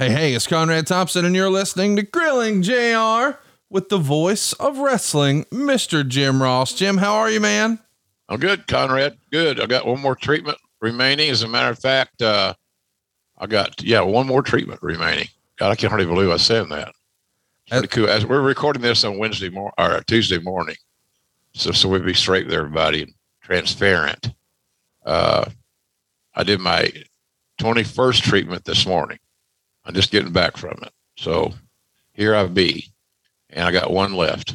Hey, hey, it's Conrad Thompson, and you're listening to Grilling JR with the voice of wrestling, Mr. Jim Ross. Jim, how are you, man? I'm good, Conrad. Good. I got one more treatment remaining. As a matter of fact, uh, I got, yeah, one more treatment remaining. God, I can't hardly believe I said that. Pretty cool. As we're recording this on Wednesday morning or Tuesday morning. So, so we'd be straight with everybody and transparent. Uh, I did my 21st treatment this morning. I'm just getting back from it. So here I be, and I got one left.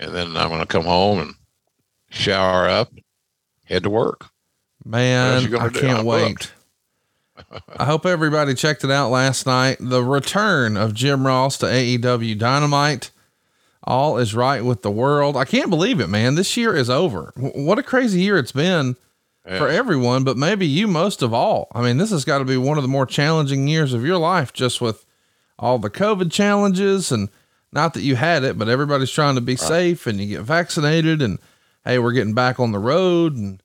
And then I'm going to come home and shower up, head to work. Man, I can't wait. I hope everybody checked it out last night. The return of Jim Ross to AEW Dynamite. All is right with the world. I can't believe it, man. This year is over. What a crazy year it's been yeah. for everyone, but maybe you most of all. I mean, this has got to be one of the more challenging years of your life, just with all the COVID challenges and not that you had it, but everybody's trying to be right. safe and you get vaccinated and hey, we're getting back on the road. And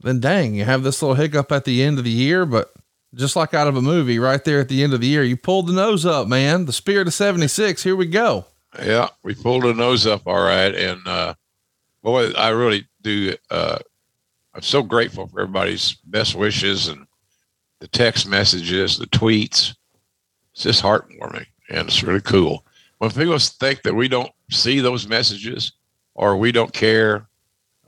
then dang, you have this little hiccup at the end of the year, but just like out of a movie right there at the end of the year, you pulled the nose up, man. The spirit of 76. Here we go. Yeah, we pulled the nose up all right. And, uh, boy, I really do, uh, I'm so grateful for everybody's best wishes and the text messages, the tweets. It's just heartwarming and it's really cool. When people think that we don't see those messages or we don't care,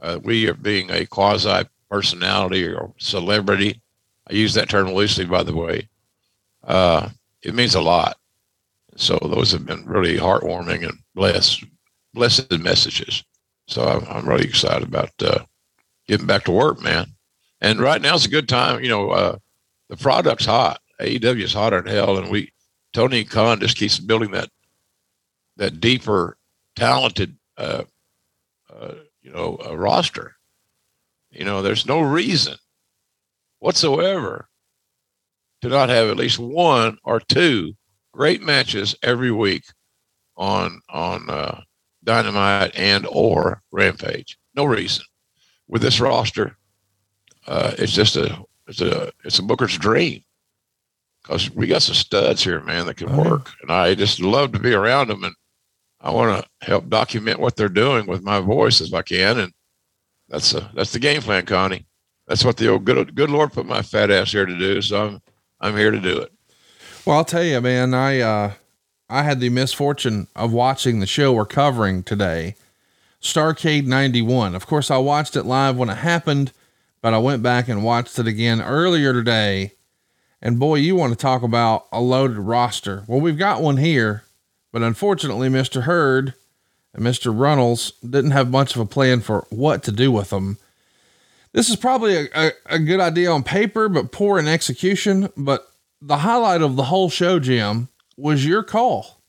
uh, we are being a quasi personality or celebrity. I use that term loosely, by the way. Uh, it means a lot. So those have been really heartwarming and blessed, blessed messages. So I'm, I'm really excited about uh, getting back to work, man. And right now it's a good time. You know, uh, the product's hot. AEW is hotter than hell, and we Tony Khan just keeps building that that deeper, talented, uh, uh, you know, uh, roster. You know, there's no reason whatsoever to not have at least one or two great matches every week on on uh, Dynamite and or Rampage. No reason with this roster, uh, it's just a it's a it's a Booker's dream because we got some studs here, man, that can oh, work, and I just love to be around them, and I want to help document what they're doing with my voice as I can, and that's a, that's the game plan, Connie. That's what the old good good Lord put my fat ass here to do, so I'm I'm here to do it. Well, I'll tell you, man, I uh, I had the misfortune of watching the show we're covering today Starcade 91. Of course, I watched it live when it happened, but I went back and watched it again earlier today. And boy, you want to talk about a loaded roster. Well, we've got one here, but unfortunately, Mr. Herd and Mr. Runnels didn't have much of a plan for what to do with them. This is probably a, a, a good idea on paper, but poor in execution. But the highlight of the whole show, Jim, was your call.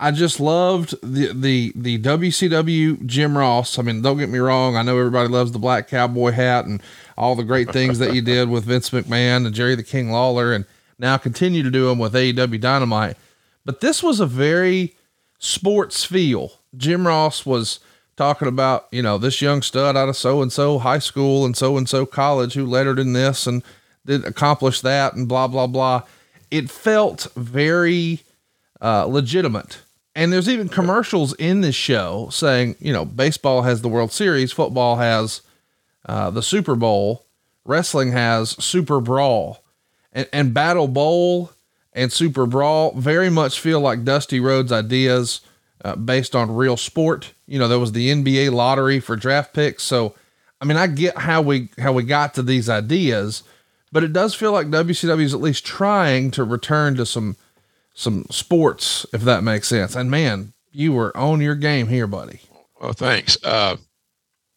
I just loved the the the WCW Jim Ross. I mean, don't get me wrong. I know everybody loves the black cowboy hat and all the great things that you did with Vince McMahon and Jerry the King Lawler, and now continue to do them with AEW Dynamite. But this was a very sports feel. Jim Ross was talking about, you know, this young stud out of so and so high school and so and so college who lettered in this and did accomplish that and blah blah blah. It felt very uh, legitimate and there's even commercials in this show saying, you know, baseball has the World Series, football has uh, the Super Bowl, wrestling has Super Brawl, and, and Battle Bowl and Super Brawl very much feel like Dusty Rhodes ideas uh, based on real sport. You know, there was the NBA lottery for draft picks, so I mean, I get how we how we got to these ideas, but it does feel like WCW is at least trying to return to some some sports, if that makes sense. And man, you were on your game here, buddy. Well, thanks. Uh,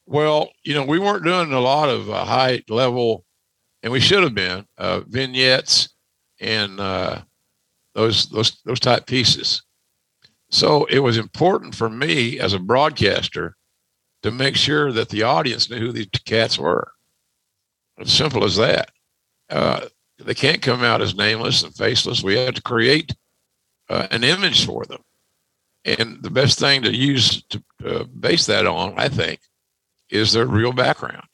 well, you know, we weren't doing a lot of uh, high level, and we should have been uh, vignettes and uh, those those those type pieces. So it was important for me as a broadcaster to make sure that the audience knew who these cats were. As simple as that. Uh, they can't come out as nameless and faceless. We had to create uh, an image for them. And the best thing to use to uh, base that on, I think, is their real background.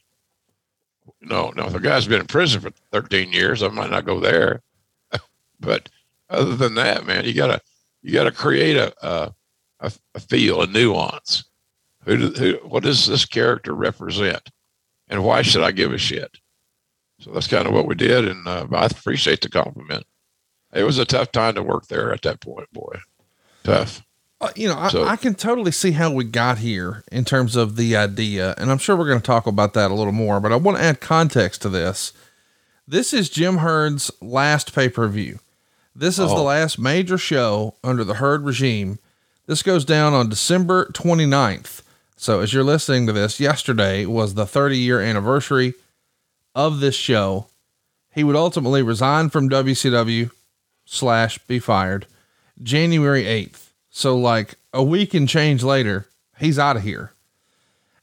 No, no, if a guy's been in prison for 13 years, I might not go there. but other than that, man, you gotta you gotta create a a, a feel, a nuance. Who, who, what does this character represent, and why should I give a shit? So that's kind of what we did, and uh, I appreciate the compliment it was a tough time to work there at that point, boy. Tough. Uh, you know, so, I, I, can totally see how we got here in terms of the idea, and I'm sure we're going to talk about that a little more. But I want to add context to this. This is Jim Herd's last pay per view. This is oh. the last major show under the Herd regime. This goes down on December 29th. So, as you're listening to this, yesterday was the 30 year anniversary of this show. He would ultimately resign from WCW slash be fired January 8th. So like a week and change later, he's out of here.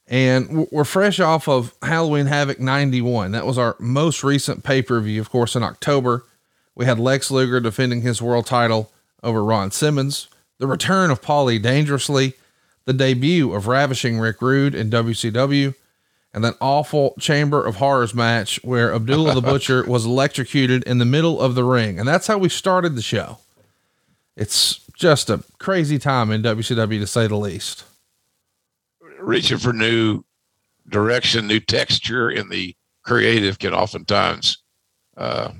And we're fresh off of Halloween Havoc 91. That was our most recent pay per view, of course, in October. We had Lex Luger defending his world title over Ron Simmons, the return of Paulie Dangerously, the debut of Ravishing Rick Rude in WCW, and that awful Chamber of Horrors match where Abdullah the Butcher was electrocuted in the middle of the ring. And that's how we started the show. It's just a crazy time in WCW to say the least. Reaching for new direction, new texture in the creative can oftentimes uh,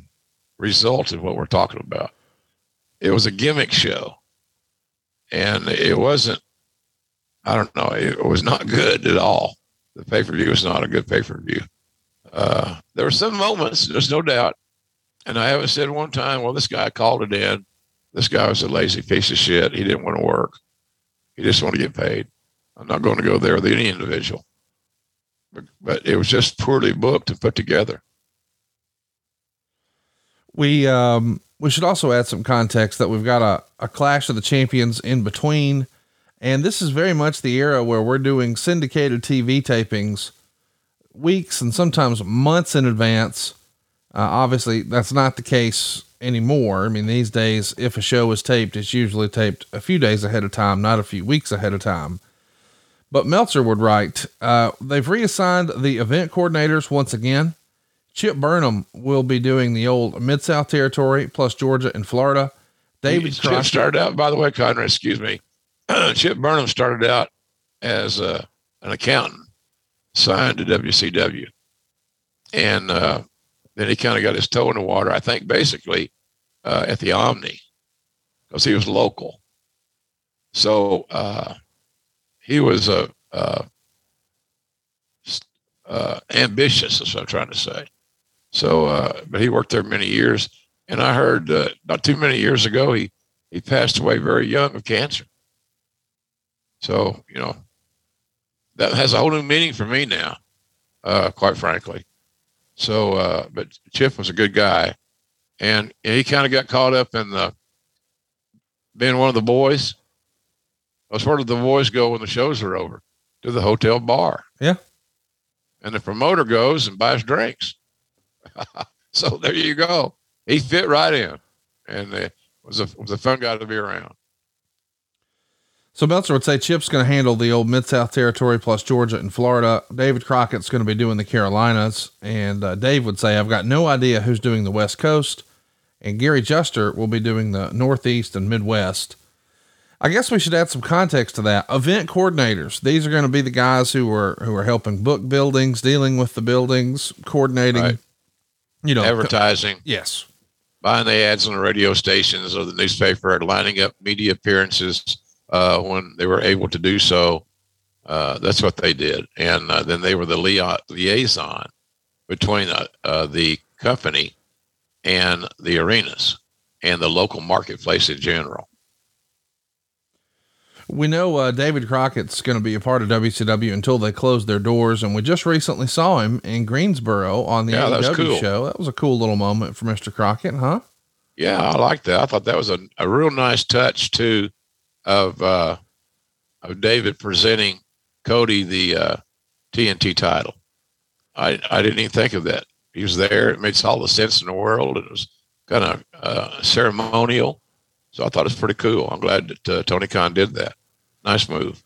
result in what we're talking about. It was a gimmick show, and it wasn't. I don't know. It was not good at all the pay per view was not a good pay per view. Uh, there were some moments, there's no doubt. And I haven't said one time, well, this guy called it in. This guy was a lazy piece of shit. He didn't want to work. He just wanted to get paid. I'm not going to go there with any individual. But, but it was just poorly booked and put together. We um we should also add some context that we've got a, a clash of the champions in between and this is very much the era where we're doing syndicated TV tapings weeks and sometimes months in advance. Uh, obviously, that's not the case anymore. I mean, these days, if a show is taped, it's usually taped a few days ahead of time, not a few weeks ahead of time. But Meltzer would write, uh, they've reassigned the event coordinators once again. Chip Burnham will be doing the old Mid South territory plus Georgia and Florida. David Chip started out, by the way, Conrad, excuse me. Chip Burnham started out as uh, an accountant signed to WCW. And uh, then he kind of got his toe in the water, I think, basically uh, at the Omni because he was local. So uh, he was a uh, uh, ambitious, is what I'm trying to say. So, but he worked there many years. And I heard not too many years ago, he, he passed away very young of cancer. So, you know, that has a whole new meaning for me now, uh, quite frankly. So, uh, but Chip was a good guy. And he kind of got caught up in the being one of the boys That's where do the boys go when the shows are over? To the hotel bar. Yeah. And the promoter goes and buys drinks. so there you go. He fit right in, and it was a was a fun guy to be around. So Meltzer would say Chip's going to handle the old Mid South territory plus Georgia and Florida. David Crockett's going to be doing the Carolinas, and uh, Dave would say I've got no idea who's doing the West Coast, and Gary Juster will be doing the Northeast and Midwest. I guess we should add some context to that. Event coordinators. These are going to be the guys who are who are helping book buildings, dealing with the buildings, coordinating. Right. You know, advertising. yes, buying the ads on the radio stations or the newspaper, lining up media appearances uh, when they were able to do so. Uh, that's what they did, and uh, then they were the liaison between uh, uh, the company and the arenas and the local marketplace in general. We know uh, David Crockett's going to be a part of WCW until they close their doors, and we just recently saw him in Greensboro on the yeah, AEW cool. show. That was a cool little moment for Mr. Crockett, huh? Yeah, I like that. I thought that was a, a real nice touch too of uh, of David presenting Cody the uh, TNT title. I I didn't even think of that. He was there. It makes all the sense in the world. It was kind of uh, ceremonial. So I thought it was pretty cool. I'm glad that uh, Tony Khan did that. Nice move.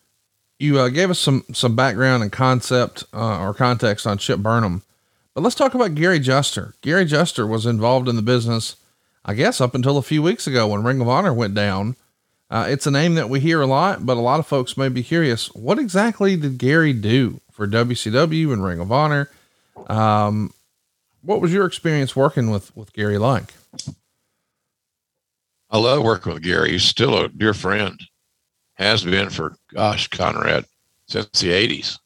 You uh, gave us some some background and concept uh, or context on Chip Burnham, but let's talk about Gary Juster. Gary Juster was involved in the business, I guess, up until a few weeks ago when Ring of Honor went down. Uh, it's a name that we hear a lot, but a lot of folks may be curious. What exactly did Gary do for WCW and Ring of Honor? Um, what was your experience working with with Gary like? I love working with Gary. He's still a dear friend. Has been for gosh, Conrad, since the eighties.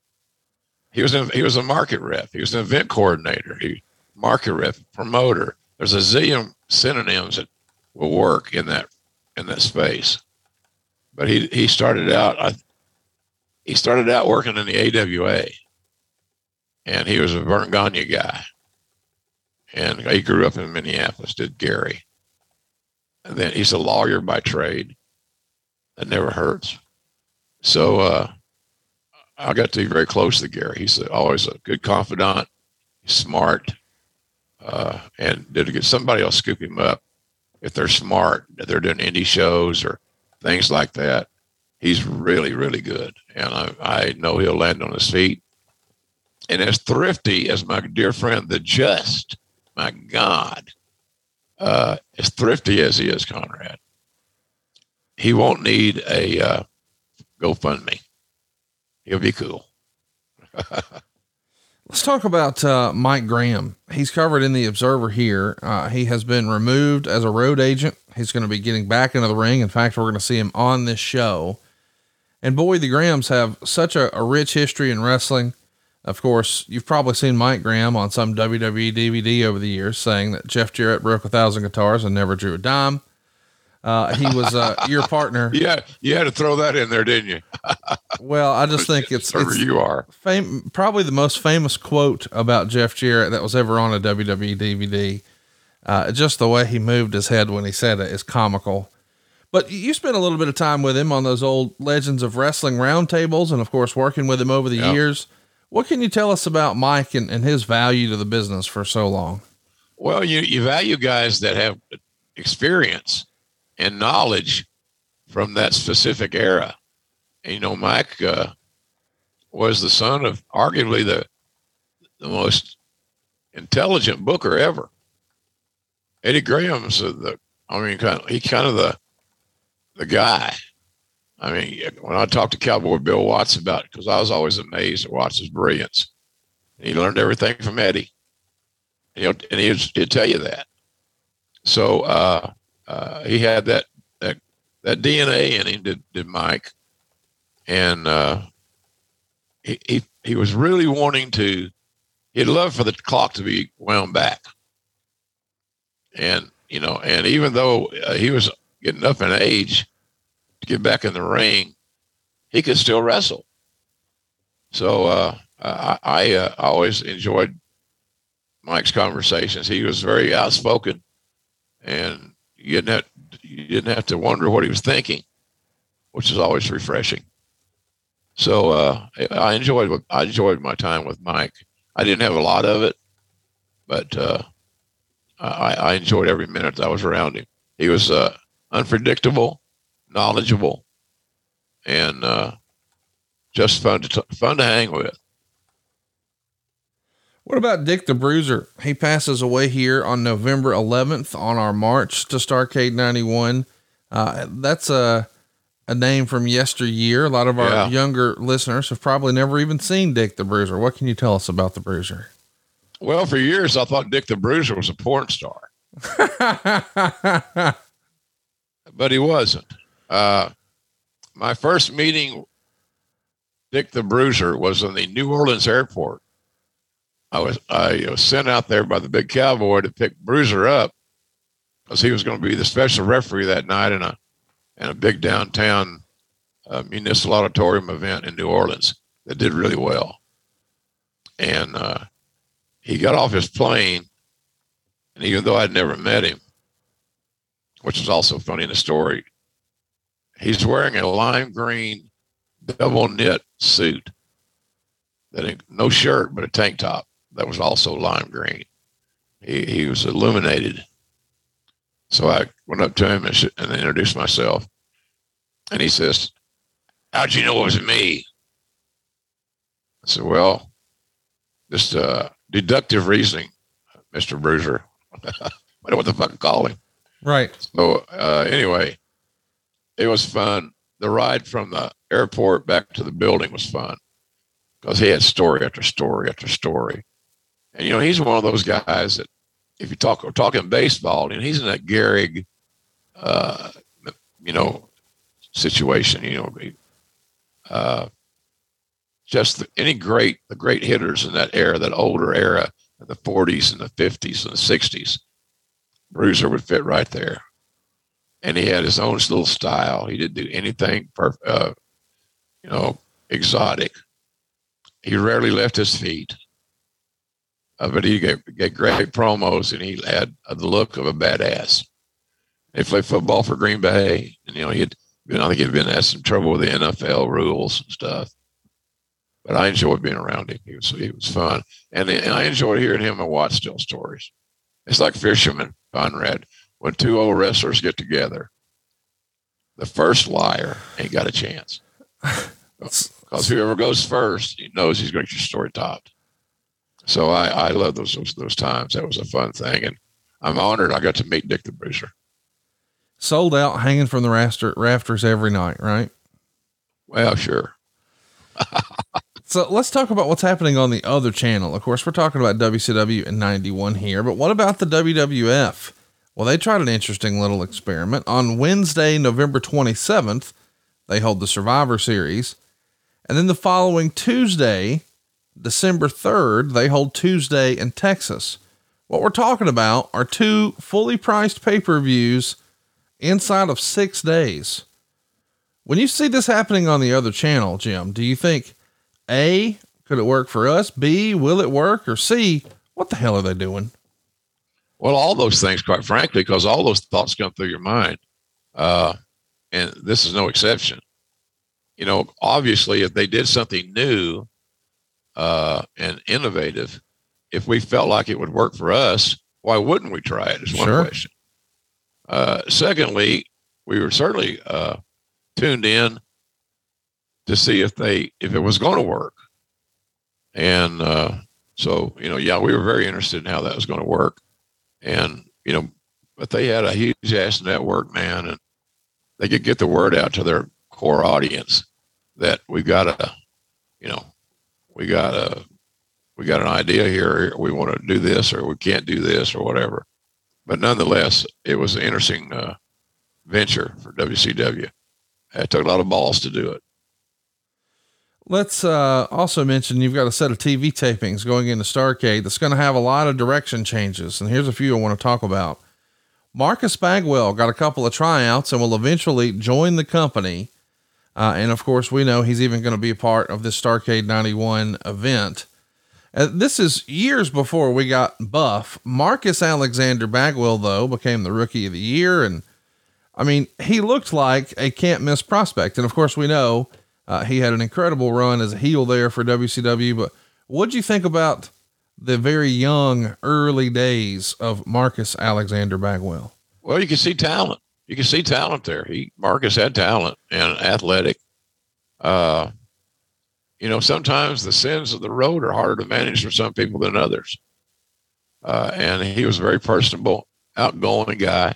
He was in, he was a market rep. He was an event coordinator. He market rep, promoter. There's a zillion synonyms that will work in that in that space. But he he started out I, he started out working in the AWA, and he was a Verne Gagne guy. And he grew up in Minneapolis. Did Gary? And then he's a lawyer by trade. That never hurts. So uh, I got to be very close to Gary. He's always a good confidant. Smart, uh, and did get somebody else scoop him up if they're smart. If they're doing indie shows or things like that. He's really, really good, and I, I know he'll land on his feet. And as thrifty as my dear friend, the Just, my God, uh, as thrifty as he is, Conrad, he won't need a uh, GoFundMe. He'll be cool. Let's talk about uh, Mike Graham. He's covered in the Observer here. Uh, he has been removed as a road agent. He's going to be getting back into the ring. In fact, we're going to see him on this show. And boy, the Grahams have such a, a rich history in wrestling. Of course, you've probably seen Mike Graham on some WWE DVD over the years saying that Jeff Jarrett broke a thousand guitars and never drew a dime. Uh, he was uh, your partner. Yeah, you had to throw that in there, didn't you? well, I just think it's, it's you are fam- probably the most famous quote about Jeff Jarrett that was ever on a WWE DVD. Uh, just the way he moved his head when he said it is comical. But you spent a little bit of time with him on those old Legends of Wrestling roundtables, and of course, working with him over the yep. years. What can you tell us about Mike and, and his value to the business for so long? Well, you, you value guys that have experience and knowledge from that specific era. And, you know, Mike uh, was the son of arguably the the most intelligent booker ever. Eddie Graham's the, I mean, kind of, he kind of the the guy I mean, when I talked to Cowboy Bill Watts about it, because I was always amazed at Watts' brilliance. He learned everything from Eddie. You know, and he'd, he'd tell you that. So uh, uh, he had that, that that DNA in him, did, did Mike. And uh, he, he, he was really wanting to, he'd love for the clock to be wound back. And, you know, and even though uh, he was getting up in age, to get back in the ring, he could still wrestle. So uh, I, I uh, always enjoyed Mike's conversations. He was very outspoken, and you didn't have, you didn't have to wonder what he was thinking. which is always refreshing. So uh, I enjoyed I enjoyed my time with Mike. I didn't have a lot of it, but uh, I, I, enjoyed every minute I was around him. He was uh, unpredictable, knowledgeable, and uh, just fun to t- fun to hang with. What about Dick the Bruiser? He passes away here on November 11th on our march to Starcade 91. Uh, that's a a name from yesteryear. A lot of our yeah. younger listeners have probably never even seen Dick the Bruiser. What can you tell us about the Bruiser? Well, for years I thought Dick the Bruiser was a porn star, but he wasn't. Uh, my first meeting, Dick the Bruiser, was in the New Orleans airport. I was I was sent out there by the big cowboy to pick Bruiser up because he was going to be the special referee that night in a in a big downtown uh, municipal auditorium event in New Orleans that did really well. And uh, he got off his plane, and even though I'd never met him, which is also funny in the story, he's wearing a lime green double knit suit that no shirt but a tank top that was also lime green. He, he was illuminated. So I went up to him and, and introduced myself. And he says, How'd you know it was me? I said, Well, just uh, deductive reasoning, Mr. Bruiser. I don't know what the fuck to call him. Right. So uh, anyway, it was fun. The ride from the airport back to the building was fun because he had story after story after story. And you know, he's one of those guys that if you talk talking baseball, and he's in that Gehrig, uh, you know, situation. You know, uh, just the, any great the great hitters in that era, that older era, the 40s and the 50s and the 60s, Bruiser would fit right there. And he had his own little style. He didn't do anything, uh, you know, exotic. He rarely left his feet. Uh, but he gave great promos and he had the look of a badass. He played football for Green Bay, and you know he had been, I think he'd been had some trouble with the NFL rules and stuff. But I enjoyed being around him. He was he was fun, and, and I enjoyed hearing him and Watts tell stories. It's like fisherman Conrad when two old wrestlers get together. The first liar ain't got a chance because whoever goes first, he knows he's going to get your story topped. So I, I love those, those, those times. That was a fun thing, and I'm honored I got to meet Dick the Bruiser. Sold out, hanging from the rafter, rafters every night, right? Well, sure. so let's talk about what's happening on the other channel. Of course, we're talking about WCW and 91 here, but what about the WWF? Well, they tried an interesting little experiment. On Wednesday, November 27th, they hold the Survivor Series. And then the following Tuesday, December 3rd, they hold Tuesday in Texas. What we're talking about are two fully priced pay per views inside of six days. When you see this happening on the other channel, Jim, do you think A, could it work for us? B, will it work? Or C, what the hell are they doing? Well, all those things, quite frankly, because all those thoughts come through your mind. Uh, and this is no exception. You know, obviously, if they did something new, uh, and innovative, if we felt like it would work for us, why wouldn't we try it? Is one sure. question. Uh, secondly, we were certainly uh, tuned in to see if they if it was going to work, and uh, so you know, yeah, we were very interested in how that was going to work, and you know, but they had a huge ass network, man, and they could get the word out to their core audience that we've got to, you know, we got a we got an idea here. We want to do this, or we can't do this, or whatever. But nonetheless, it was an interesting uh, venture for WCW. It took a lot of balls to do it. Let's uh, also mention you've got a set of TV tapings going into Starcade that's going to have a lot of direction changes. And here's a few I want to talk about. Marcus Bagwell got a couple of tryouts and will eventually join the company uh, and of course, we know he's even going to be a part of this Starcade 91 event. Uh, this is years before we got Buff. Marcus Alexander Bagwell, though, became the rookie of the year. And I mean, he looked like a can't miss prospect. And of course, we know uh, he had an incredible run as a heel there for WCW. But what'd you think about the very young early days of Marcus Alexander Bagwell? Well, you can see talent. You can see talent there. He Marcus had talent and athletic. Uh, you know, sometimes the sins of the road are harder to manage for some people than others. Uh, and he was a very personable, outgoing guy.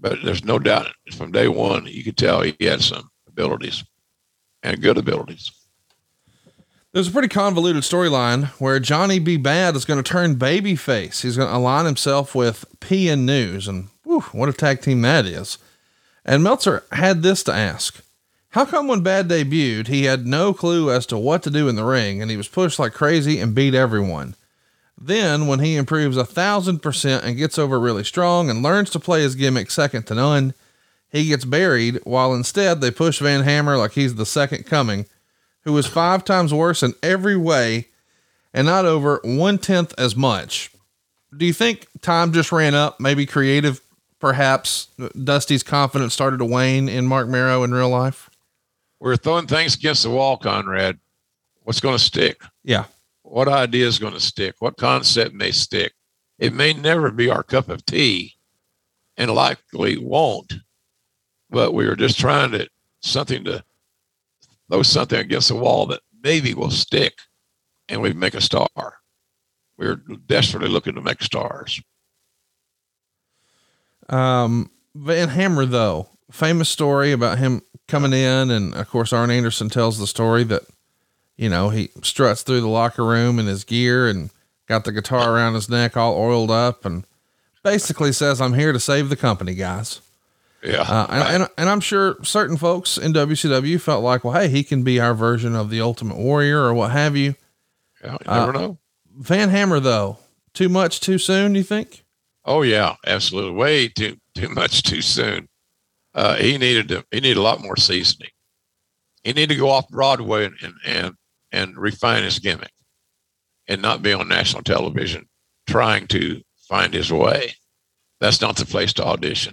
But there's no doubt from day one, you could tell he had some abilities and good abilities. There's a pretty convoluted storyline where Johnny B. Badd is going to turn babyface. He's going to align himself with PN News, and whew, what a tag team that is. And Meltzer had this to ask. How come when Badd debuted, he had no clue as to what to do in the ring and he was pushed like crazy and beat everyone? Then, when he improves a thousand percent and gets over really strong and learns to play his gimmick second to none, he gets buried while instead they push Van Hammer like he's the second coming, who is five times worse in every way and not over one tenth as much. Do you think time just ran up? Maybe creative, perhaps Dusty's confidence started to wane in Marc Mero in real life? We're throwing things against the wall, Conrad. What's going to stick? Yeah. What idea is going to stick? What concept may stick? It may never be our cup of tea and likely won't but we were just trying to something to throw something against the wall that maybe will stick and we make a star. We are desperately looking to make stars. Um, Van Hammer, though, famous story about him coming in, and of course, Arn Anderson tells the story that you know he struts through the locker room in his gear and got the guitar around his neck, all oiled up, and basically says, "I'm here to save the company, guys." Yeah. Uh, and, and, and, I'm sure certain folks in WCW felt like, well, hey, he can be our version of the Ultimate Warrior or what have you. Yeah, you never uh, know. Van Hammer, though, too much too soon, you think? Oh yeah, absolutely. Way too too much too soon. Uh, he needed to. He needed a lot more seasoning. He needed to go off Broadway and and and, and refine his gimmick, and not be on national television trying to find his way. That's not the place to audition.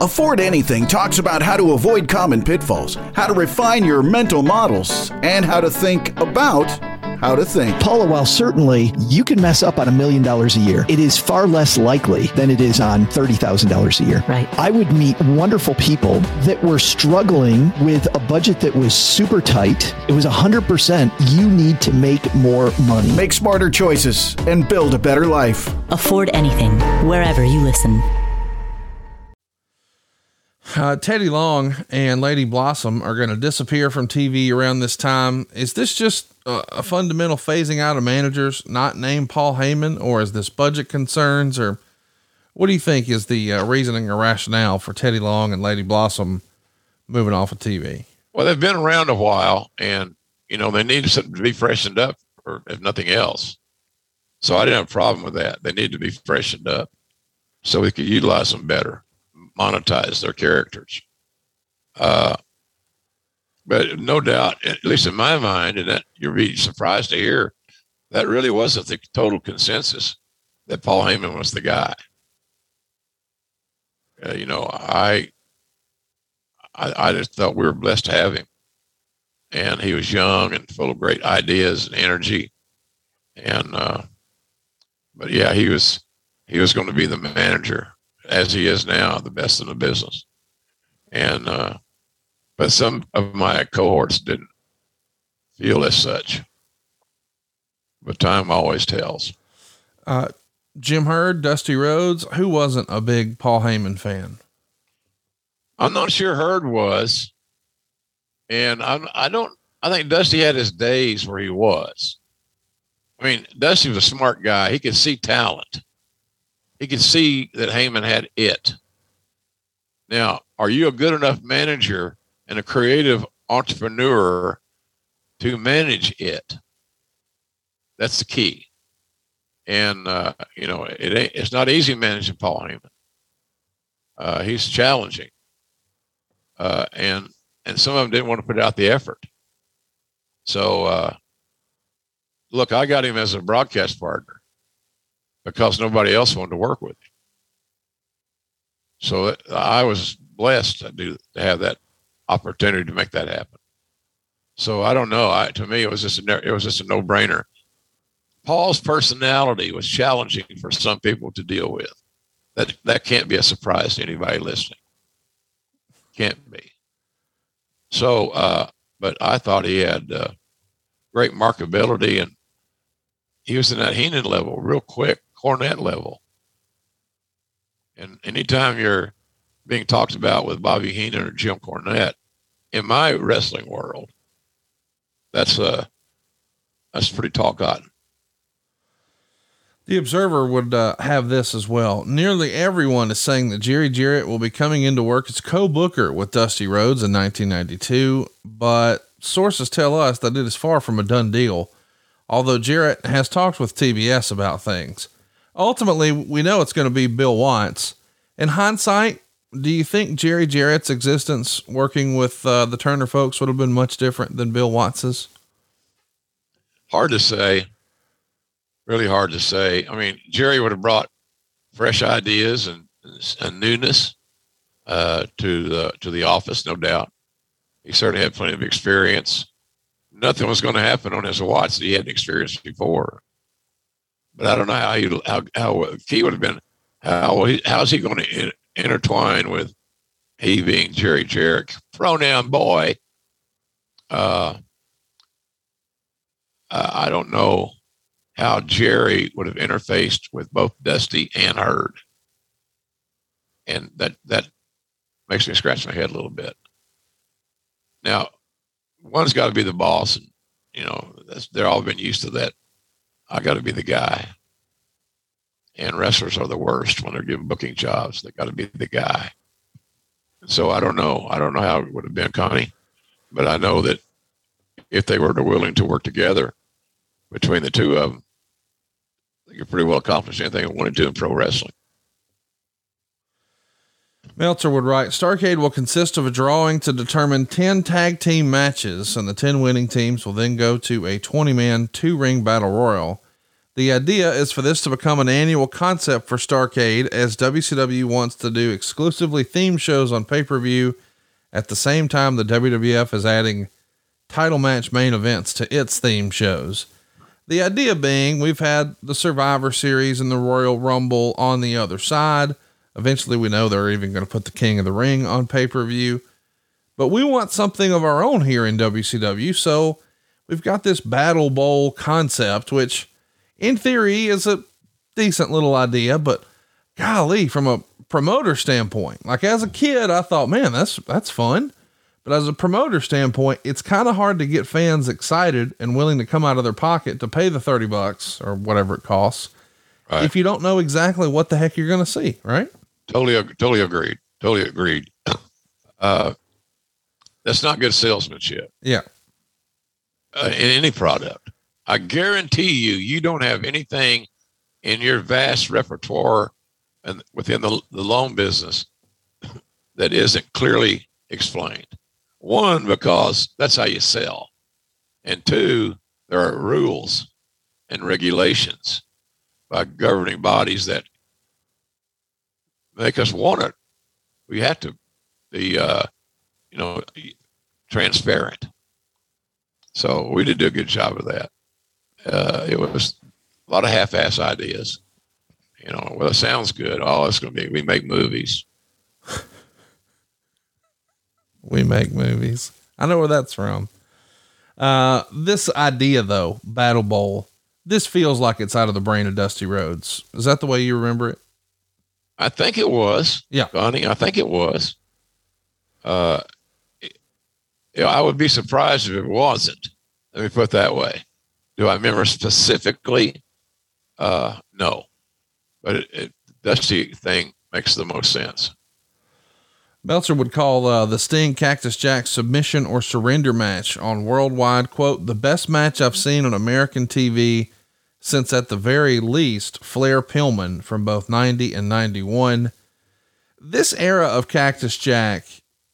Afford Anything talks about how to avoid common pitfalls, how to refine your mental models, and how to think about how to think. Paula, while certainly you can mess up on a million dollars a year, it is far less likely than it is on $30,000 a year. Right. I would meet wonderful people that were struggling with a budget that was super tight. It was 100% you need to make more money. Make smarter choices and build a better life. Afford anything wherever you listen. Uh, Teddy Long and Lady Blossom are going to disappear from TV around this time. Is this just a, fundamental phasing out of managers not named Paul Heyman, or is this budget concerns, or what do you think is the uh, reasoning or rationale for Teddy Long and Lady Blossom moving off of TV? Well, they've been around a while, and you know they need something to be freshened up, or if nothing else. So I didn't have a problem with that. They need to be freshened up so we could utilize them better monetize their characters. Uh, but no doubt, at least in my mind, and that you'll be surprised to hear, that really wasn't the total consensus that Paul Heyman was the guy. Uh, you know, I, I, I just thought we were blessed to have him, and he was young and full of great ideas and energy, and uh, but yeah, he was he was going to be the manager as he is now, the best in the business. And, uh, but some of my cohorts didn't feel as such. But time always tells. Uh, Jim Herd, Dusty Rhodes, who wasn't a big Paul Heyman fan? I'm not sure Herd was. And I'm, I don't, I think Dusty had his days where he was. I mean, Dusty was a smart guy. He could see talent he could see that Heyman had it. Now, are you a good enough manager and a creative entrepreneur to manage it? That's the key. And uh, you know, it ain't, it's not easy managing Paul Heyman. Uh, he's challenging, uh, and and some of them didn't want to put out the effort. So, uh, look, I got him as a broadcast partner because nobody else wanted to work with him. So I was blessed to do to have that opportunity to make that happen. So I don't know. I, to me, it was just a, it was just a no brainer. Paul's personality was challenging for some people to deal with. That that can't be a surprise to anybody listening. Can't be. So, uh, but I thought he had uh, great markability, and he was in that Heenan level, real quick, Cornette level. And anytime you're being talked about with Bobby Heenan or Jim Cornette, in my wrestling world, that's uh that's pretty tall cotton. The Observer would uh, have this as well. Nearly everyone is saying that Jerry Jarrett will be coming into work as co-booker with Dusty Rhodes in 1992, but sources tell us that it is far from a done deal. Although Jarrett has talked with TBS about things, ultimately we know it's going to be Bill Watts. In hindsight, do you think Jerry Jarrett's existence working with uh, the Turner folks would have been much different than Bill Watts's? Hard to say. Really hard to say. I mean, Jerry would have brought fresh ideas and, and newness uh, to the to the office, no doubt. He certainly had plenty of experience. Nothing was going to happen on his watch that he hadn't experienced before. But I don't know how he how how key would have been. How how's he going to intertwine with he being Jerry Jarrett, pronoun boy. Uh, I don't know how Jerry would have interfaced with both Dusty and Herd. And that, that makes me scratch my head a little bit. Now, one's got to be the boss. And, you know, they're all been used to that. I got to be the guy and wrestlers are the worst when they're given booking jobs. They got to be the guy. So I don't know. I don't know how it would have been, Connie, but I know that if they were willing to work together between the two of them, they could pretty well accomplish anything they wanted to in pro wrestling. Meltzer would write Starcade will consist of a drawing to determine 10 tag team matches, and the 10 winning teams will then go to a 20 man two ring battle royal. The idea is for this to become an annual concept for Starcade as WCW wants to do exclusively theme shows on pay per view at the same time the WWF is adding title match main events to its theme shows. The idea being we've had the Survivor Series and the Royal Rumble on the other side. Eventually, we know they're even going to put the King of the Ring on pay per view. But we want something of our own here in WCW. So we've got this Battle Bowl concept, which in theory is a decent little idea, but golly, from a promoter standpoint, like as a kid, I thought, man, that's that's fun. But as a promoter standpoint, it's kind of hard to get fans excited and willing to come out of their pocket to pay the 30 bucks or whatever it costs. Right. If you don't know exactly what the heck you're going to see, right? Totally, totally agreed. Totally agreed. Uh, that's not good salesmanship. Yeah. Uh, in any product. I guarantee you, you don't have anything in your vast repertoire and within the, the loan business that isn't clearly explained. One, because that's how you sell. And two, there are rules and regulations by governing bodies that make us want it. We have to be, uh, you know, transparent. So we did do a good job of that uh, it was a lot of half-ass ideas. You know, well, it sounds good. Oh, it's going to be we make movies. we make movies. I know where that's from. Uh, this idea though, Battle Bowl, this feels like it's out of the brain of Dusty Rhodes. Is that the way you remember it? I think it was. Yeah, Bonnie. I think it was. Uh, I would be surprised if it wasn't. Let me put it that way. Do I remember specifically? Uh, no, but it, it, Dusty thing makes the most sense. Meltzer would call uh, the Sting Cactus Jack submission or surrender match on worldwide, quote, the best match I've seen on American TV since at the very least Flair Pillman from both 90 and 91. This era of Cactus Jack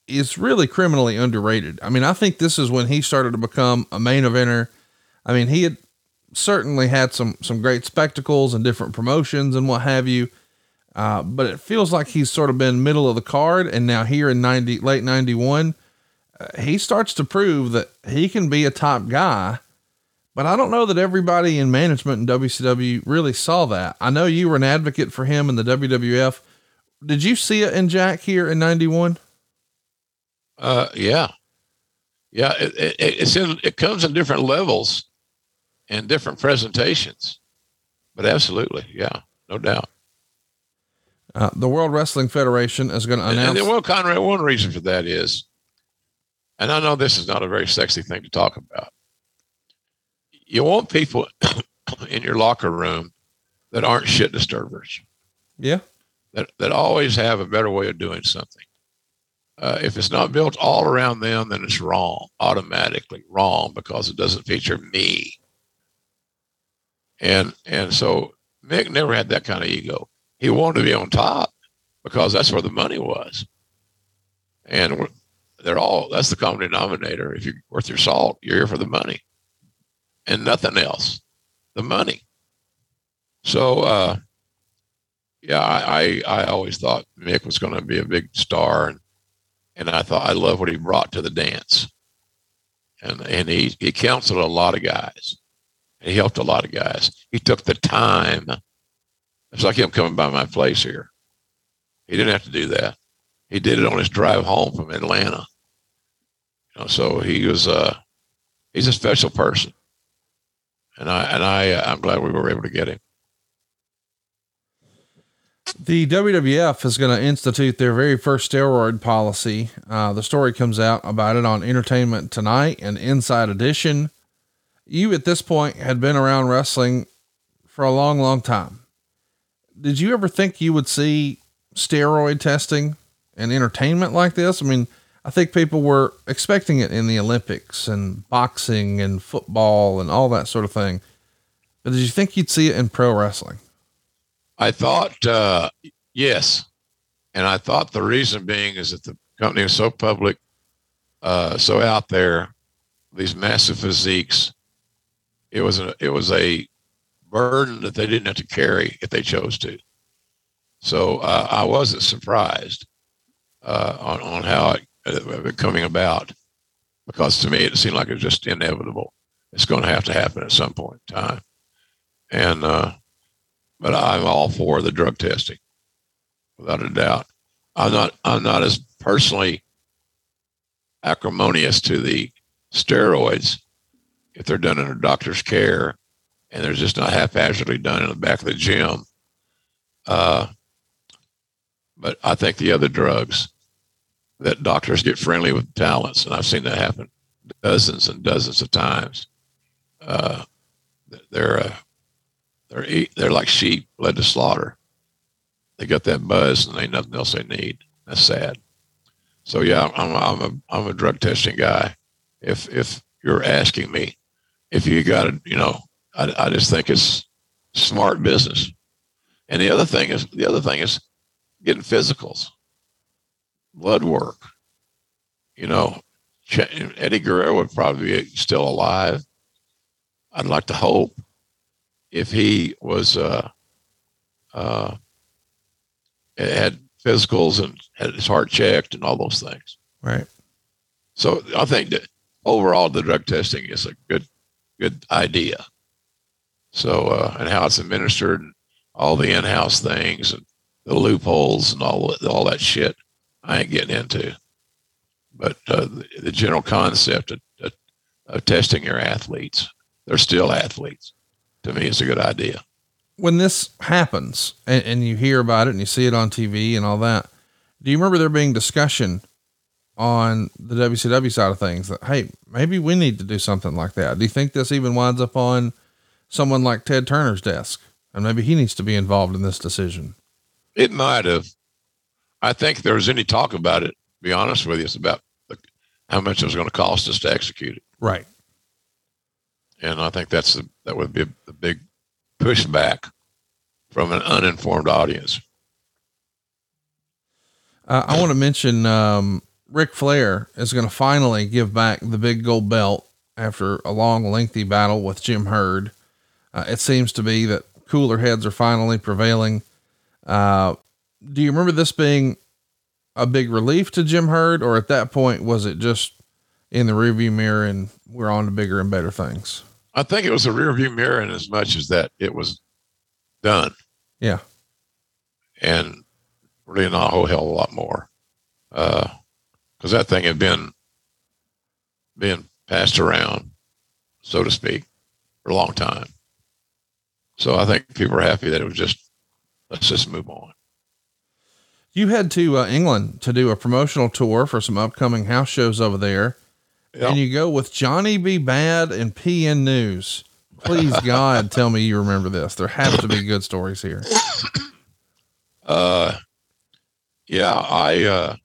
is really criminally underrated. I mean, I think this is when he started to become a main eventer I mean, he had certainly had some some great spectacles and different promotions and what have you. Uh, but it feels like he's sort of been middle of the card. And now here in 90, late 91, uh, he starts to prove that he can be a top guy. But I don't know that everybody in management in WCW really saw that. I know you were an advocate for him in the WWF. Did you see it in Jack here in 91? Uh, yeah. Yeah. It, it, it's in, it comes in different levels and different presentations, but absolutely. Yeah. No doubt. Uh, the World Wrestling Federation is going to announce. And, well, Conrad, one reason for that is, and I know this is not a very sexy thing to talk about. You want people in your locker room that aren't shit disturbers. Yeah. That, that always have a better way of doing something. Uh, if it's not built all around them, then it's wrong, automatically wrong because it doesn't feature me. And and so Mick never had that kind of ego he wanted to be on top because that's where the money was. And they're all, that's the common denominator. If you're worth your salt, you're here for the money and nothing else, the money. So, uh, yeah, I, I, I always thought Mick was going to be a big star. And, and I thought I love what he brought to the dance. And, and he, he counseled a lot of guys. He helped a lot of guys. He took the time it's like him coming by my place here. He didn't have to do that. He did it on his drive home from Atlanta. You know, so he was uh he's a special person. And I and I uh, I'm glad we were able to get him. The WWF is going to institute their very first steroid policy. Uh, the story comes out about it on Entertainment Tonight and Inside Edition. You, at this point, had been around wrestling for a long, long time did you ever think you would see steroid testing and entertainment like this? I mean, I think people were expecting it in the Olympics and boxing and football and all that sort of thing. But did you think you'd see it in pro wrestling? I thought, uh, yes. And I thought the reason being is that the company was so public, uh, so out there, these massive physiques. It was a, it was a burden that they didn't have to carry if they chose to. So uh, I wasn't surprised uh, on, on how it, uh, coming about because to me it seemed like it was just inevitable. It's going to have to happen at some point in time. And, uh, but I'm all for the drug testing without a doubt. I'm not, I'm not as personally acrimonious to the steroids if they're done under doctor's care and they're just not haphazardly done in the back of the gym. Uh, but I think the other drugs that doctors get friendly with talents, and I've seen that happen dozens and dozens of times. Uh, they're uh, they're they're like sheep led to slaughter. They got that buzz, and they ain't nothing else they need. That's sad. So yeah, I'm I'm a I'm a drug testing guy. If if you're asking me, if you got to, you know, I, I just think it's smart business. And the other thing is the other thing is getting physicals, blood work. You know, Eddie Guerrero would probably be still alive. I'd like to hope if he was uh, uh, had physicals and had his heart checked and all those things. Right. So I think that overall the drug testing is a good good idea. So, uh, and how it's administered, all the in-house things, and the loopholes, and all all that shit, I ain't getting into. But uh, the, the, general concept of, of, of testing your athletes, they're still athletes. To me, it's a good idea. When this happens, and, and you hear about it, and you see it on TV, and all that, do you remember there being discussion on the WCW side of things that, hey, maybe we need to do something like that? Do you think this even winds up on someone like Ted Turner's desk, and maybe he needs to be involved in this decision. It might have. I think if there was any talk about it, be honest with you, it's about how much it was going to cost us to execute it. Right. And I think that's a, that would be a, a big pushback from an uninformed audience. Uh, I want to mention um, Ric Flair is going to finally give back the big gold belt after a long, lengthy battle with Jim Herd. Uh, it seems to be that cooler heads are finally prevailing. Uh, do you remember this being a big relief to Jim Herd, or at that point was it just in the rearview mirror and we're on to bigger and better things? I think it was a rearview mirror in as much as that it was done. Yeah. And really not a whole hell of a lot more. Uh, cause that thing had been being passed around, so to speak, for a long time. So I think people are happy that it was just, let's just move on. You head to uh, England to do a promotional tour for some upcoming house shows over there. And you go with Johnny B. Badd and PN News. Please, God, tell me you remember this. There have to be good stories here. Uh, yeah, I, uh,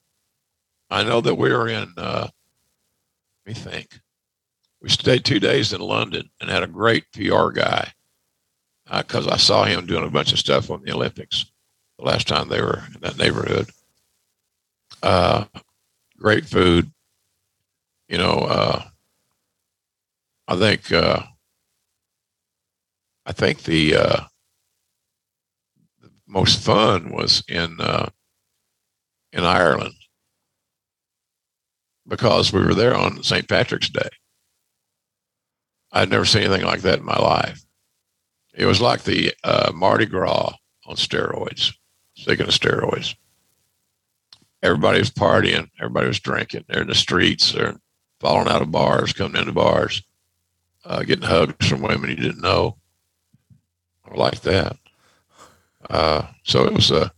I know that we were in, uh, let me think. We stayed two days in London and had a great PR guy because uh, I saw him doing a bunch of stuff on the Olympics the last time they were in that neighborhood. Uh, great food. You know, uh, I think uh, I think the, uh, the most fun was in uh, in Ireland because we were there on St. Patrick's Day. I'd never seen anything like that in my life. It was like the uh, Mardi Gras on steroids. Speaking of steroids, everybody was partying, everybody was drinking. They're in the streets, they're falling out of bars, coming into bars, uh, getting hugs from women you didn't know, or like that. Uh, so it was a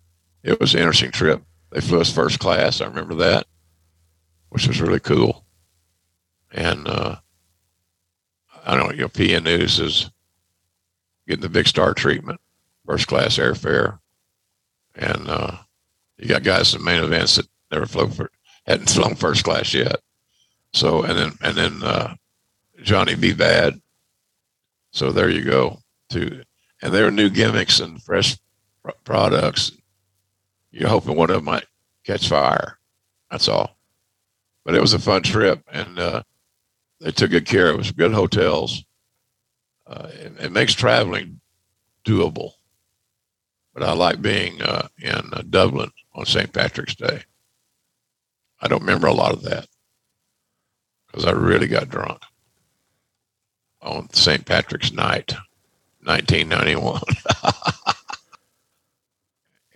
it was an interesting trip. They flew us first class. I remember that, which was really cool. And uh, I don't know, you know, PN News is getting the big star treatment, first class airfare, and uh, you got guys in main events that never flew for hadn't flown first class yet. So and then and then uh, Johnny B. Badd. So there you go. To and there are new gimmicks and fresh products. You're hoping one of them might catch fire. That's all. But it was a fun trip, and uh, they took good care of us. Good hotels. Uh, it, it, makes traveling doable. But I like being uh, in uh, Dublin on St. Patrick's Day. I don't remember a lot of that because I really got drunk on St. Patrick's night, 1991.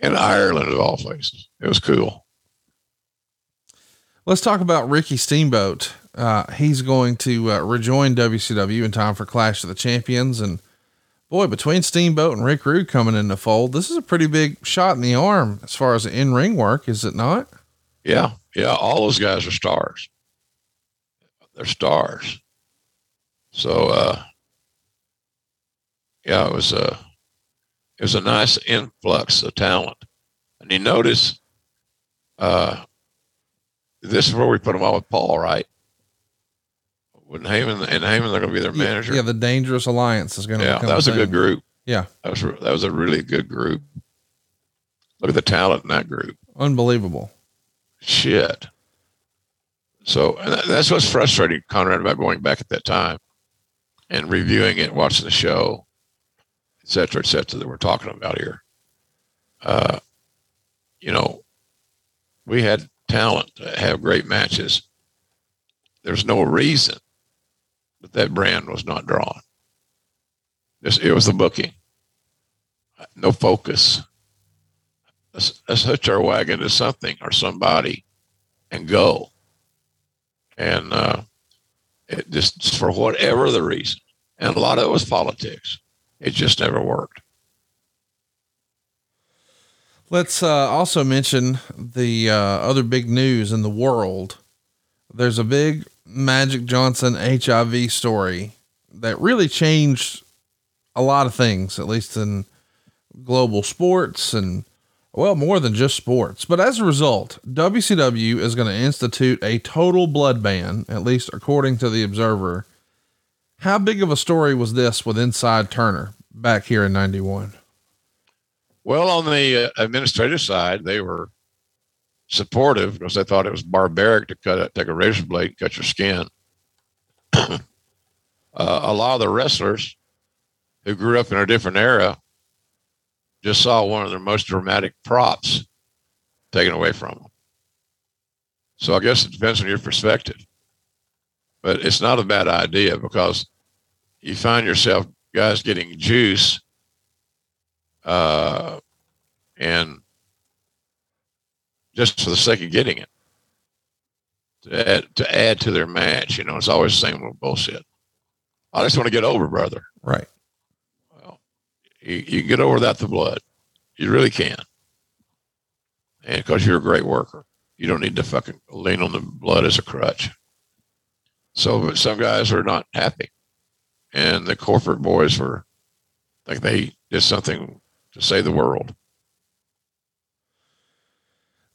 in Ireland, of all places. It was cool. Let's talk about Ricky Steamboat. Uh, he's going to uh, rejoin WCW in time for Clash of the Champions. And boy, between Steamboat and Rick Rude coming in the fold, this is a pretty big shot in the arm as far as in ring work, is it not? Yeah. Yeah. All those guys are stars. They're stars. So, uh, yeah, it was a, it was a nice influx of talent. And you notice, uh, this is where we put them all with Paul, right? When Heyman and Heyman, they're going to be their manager. Yeah, the Dangerous Alliance is going to. Yeah, that was a good group. Yeah, that was that was a really good group. Look at the talent in that group. Unbelievable. Shit. So that's what's frustrating, Conrad, about going back at that time and reviewing it, watching the show, et cetera, et cetera, that we're talking about here. Uh, you know, we had talent to have great matches. There's no reason that that brand was not drawn. it was the booking, no focus. Let's, let's hitch our wagon to something or somebody and go. And uh, it just for whatever the reason, and a lot of it was politics. It just never worked. Let's uh, also mention the uh, other big news in the world. There's a big Magic Johnson HIV story that really changed a lot of things, at least in global sports and, well, more than just sports. But as a result, WCW is going to institute a total blood ban, at least according to the Observer. How big of a story was this with Inside Turner back here in 91? Well, on the uh, administrative side, they were supportive because they thought it was barbaric to cut take a razor blade, and cut your skin. uh, a lot of the wrestlers who grew up in a different era just saw one of their most dramatic props taken away from them. So I guess it depends on your perspective. But it's not a bad idea because you find yourself guys getting juice uh, and just for the sake of getting it to add, to add to their match. You know, it's always the same little bullshit. I just want to get over, brother. Right. Well, you, you can get over without the blood. You really can. And because you're a great worker, you don't need to fucking lean on the blood as a crutch. So some guys are not happy. And the corporate boys were like they did something to save the world.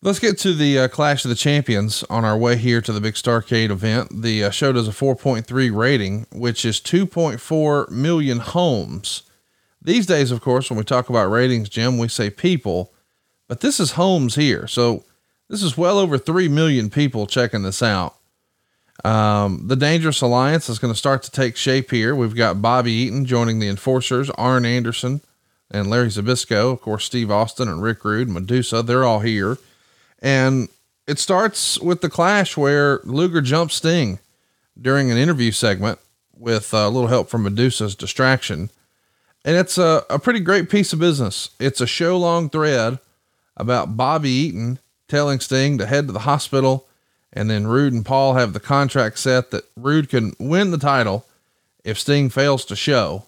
Let's get to the uh, Clash of the Champions on our way here to the Big Starcade event. The uh, show does a 4.3 rating, which is 2.4 million homes. These days, of course, when we talk about ratings, Jim, we say people, but this is homes here. So this is well over 3 million people checking this out. Um, the Dangerous Alliance is going to start to take shape here. We've got Bobby Eaton joining the Enforcers, Arn Anderson and Larry Zbyszko, of course, Steve Austin and Rick Rude, Medusa, they're all here. And it starts with the clash where Luger jumps Sting during an interview segment with uh, a little help from Medusa's distraction. And it's a, a pretty great piece of business. It's a show long thread about Bobby Eaton telling Sting to head to the hospital. And then Rude and Paul have the contract set that Rude can win the title if Sting fails to show.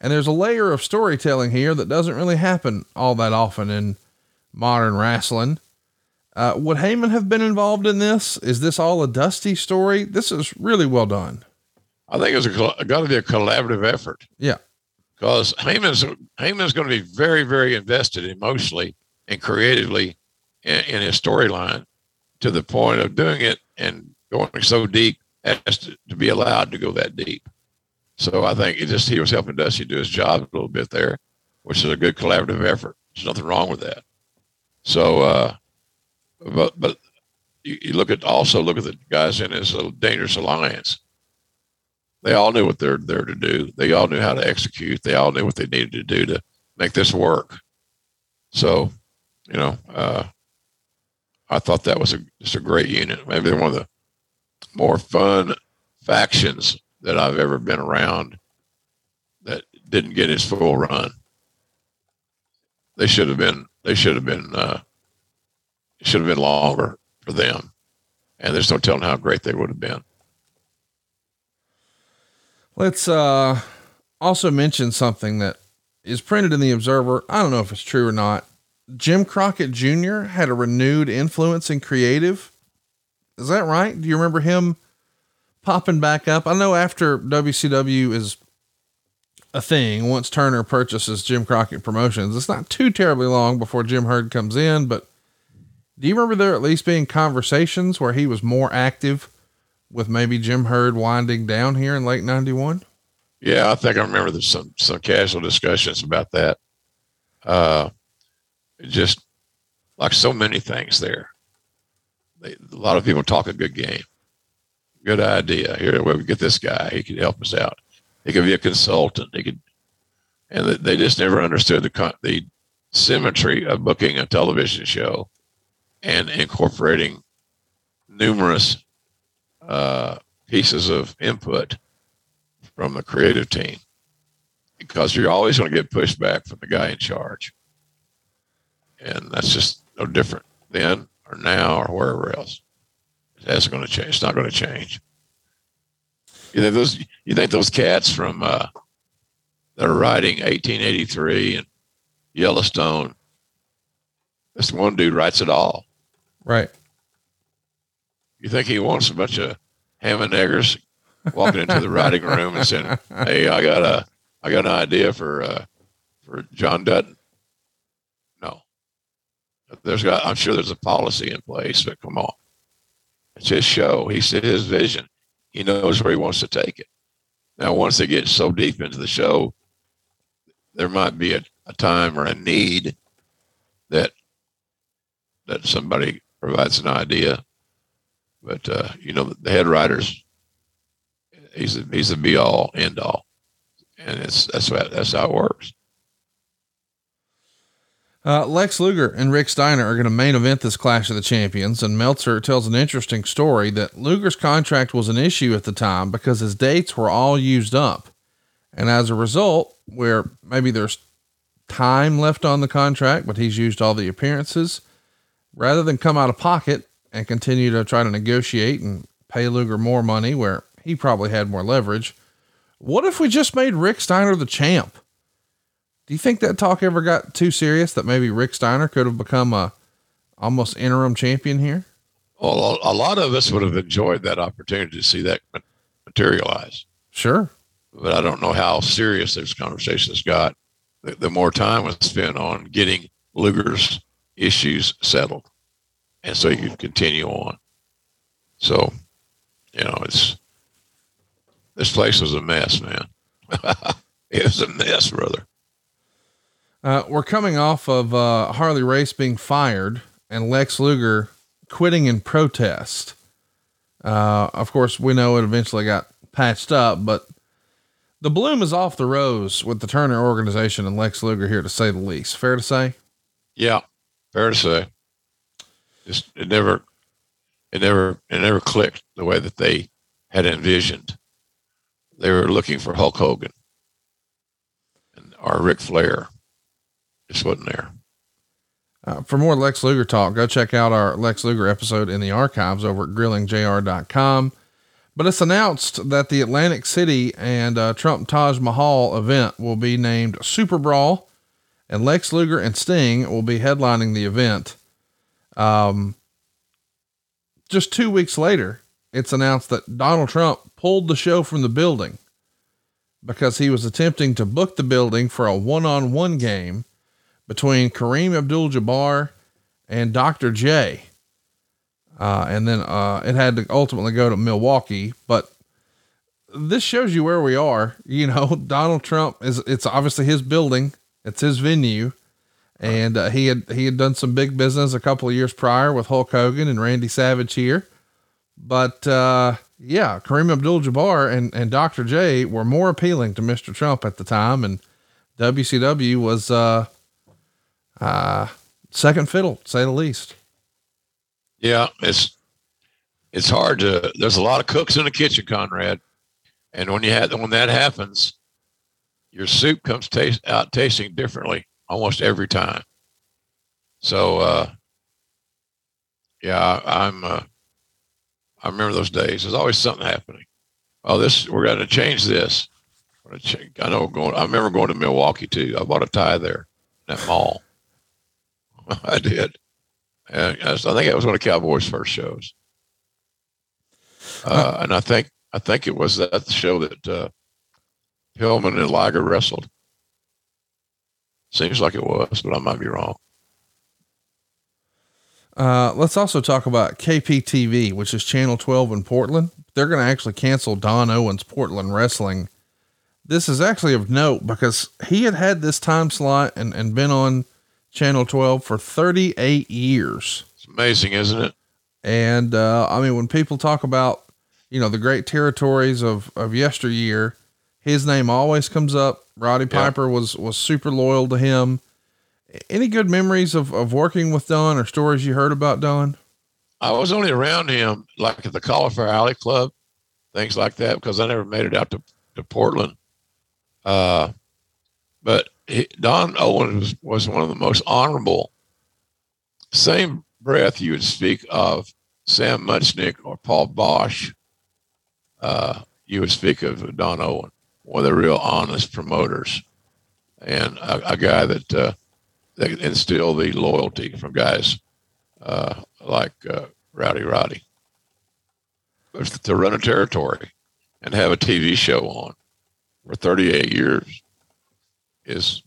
And there's a layer of storytelling here that doesn't really happen all that often in modern wrestling. Uh, would Heyman have been involved in this? Is this all a Dusty story? This is really well done. I think it's got to be a collaborative effort. Yeah, because Heyman's Heyman's going to be very, very invested emotionally and creatively in, in his storyline to the point of doing it and going so deep as to, to, be allowed to go that deep. So I think just he was helping Dusty do his job a little bit there, which is a good collaborative effort. There's nothing wrong with that. So uh, but but you, you, look at also look at the guys in his dangerous alliance. They all knew what they're there to do. They all knew how to execute. They all knew what they needed to do to make this work. So, you know, uh, I thought that was a, just a great unit. Maybe one of the more fun factions that I've ever been around that didn't get its full run. They should have been. They should have been uh, should have been longer for them. And there's no telling how great they would have been. Let's uh, also mention something that is printed in the Observer. I don't know if it's true or not. Jim Crockett Jr. had a renewed influence in creative. Is that right? Do you remember him popping back up? I know after WCW is a thing, once Turner purchases Jim Crockett Promotions, it's not too terribly long before Jim Herd comes in, but do you remember there at least being conversations where he was more active with maybe Jim Herd winding down here in late 91? Yeah, I think I remember there's some, some casual discussions about that. Uh, just like so many things there. They, a lot of people talk a good game. Good idea. Here, we get this guy. He could help us out. He could be a consultant. He could, and they just never understood the the symmetry of booking a television show and incorporating numerous uh, pieces of input from the creative team because you're always going to get pushback from the guy in charge. And that's just no different then or now or wherever else. Isn't going to change. It's not going to change. You think those, you think those cats from, uh, that are writing 1883 and Yellowstone, this one dude writes it all. Right. You think he wants a bunch of ham and eggers walking into the writing room and saying, "Hey, I got a, I got an idea for, uh, for John Dutton." No. There's got. I'm sure there's a policy in place, but come on, it's his show. He's his vision. He knows where he wants to take it. Now, once they get so deep into the show, there might be a, a time or a need that that somebody provides an idea. But uh, you know, the head writers, he's he's the be all end all, and it's that's what, that's how it works. Uh, Lex Luger and Rick Steiner are going to main event this Clash of the Champions, and Meltzer tells an interesting story that Luger's contract was an issue at the time because his dates were all used up. And as a result, where maybe there's time left on the contract, but he's used all the appearances, rather than come out of pocket and continue to try to negotiate and pay Luger more money where he probably had more leverage, what if we just made Rick Steiner the champ? Do you think that talk ever got too serious that maybe Rick Steiner could have become a almost interim champion here? Well, a lot of us would have enjoyed that opportunity to see that materialize. Sure. But I don't know how serious those conversations got. The, the more time was spent on getting Luger's issues settled. And so you could continue on. So, you know, it's, this place was a mess, man. it was a mess, brother. Uh, we're coming off of uh, Harley Race being fired and Lex Luger quitting in protest. Uh, of course, we know it eventually got patched up, but the bloom is off the rose with the Turner organization and Lex Luger here, to say the least. Fair to say? Yeah, fair to say. Just it never, it never, it never clicked the way that they had envisioned. They were looking for Hulk Hogan and or Ric Flair just wasn't there. Uh, for more Lex Luger talk, go check out our Lex Luger episode in the archives over at grillingjr.com. But it's announced that the Atlantic City and uh, Trump Taj Mahal event will be named Super Brawl, and Lex Luger and Sting will be headlining the event. Um, just two weeks later, it's announced that Donald Trump pulled the show from the building because he was attempting to book the building for a one on one game between Kareem Abdul Jabbar and Dr. J. Uh, and then uh, it had to ultimately go to Milwaukee. But this shows you where we are. You know, Donald Trump is, it's obviously his building, it's his venue. And uh, he had he had done some big business a couple of years prior with Hulk Hogan and Randy Savage here, but uh, yeah, Kareem Abdul-Jabbar and and Dr. J were more appealing to Mr. Trump at the time, and WCW was uh, second fiddle, say the least. Yeah, it's it's hard to. There's a lot of cooks in the kitchen, Conrad, and when you have when that happens, your soup comes taste out tasting differently almost every time. So, uh, yeah, I, I'm. Uh, I remember those days. There's always something happening. Oh, this we're going to change this. I know going. I remember going to Milwaukee too. I bought a tie there, that mall. I did. And I think it was one of Cowboys' first shows. Uh, and I think I think it was that show that uh, Pillman and Liger wrestled. Seems like it was, but I might be wrong. Uh, let's also talk about KPTV, which is Channel 12 in Portland. They're going to actually cancel Don Owens Portland Wrestling. This is actually of note because he had had this time slot and, and been on Channel 12 for 38 years. It's amazing, isn't it? And, uh, I mean, when people talk about, you know, the great territories of, of yesteryear, his name always comes up. Roddy Piper was, was super loyal to him. Any good memories of, of working with Don or stories you heard about Don? I was only around him like at the Cauliflower Alley Club, things like that, because I never made it out to, to Portland. Uh, but he, Don Owens was, was one of the most honorable. Same breath you would speak of Sam Muchnick or Paul Boesch, uh, you would speak of Don Owen, one of the real honest promoters, and a, a guy that uh, that instilled the loyalty from guys uh, like uh, Rowdy Roddy. To run a territory and have a TV show on for 38 years is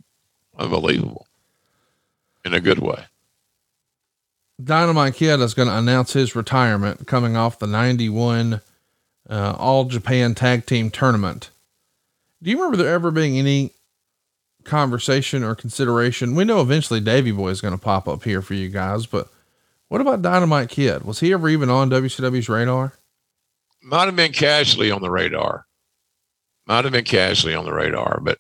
unbelievable in a good way. Dynamite Kid is going to announce his retirement coming off the 91 uh, All Japan Tag Team Tournament. Do you remember there ever being any conversation or consideration? We know eventually Davy Boy is going to pop up here for you guys, but what about Dynamite Kid? Was he ever even on WCW's radar? Might have been casually on the radar. Might have been casually on the radar, but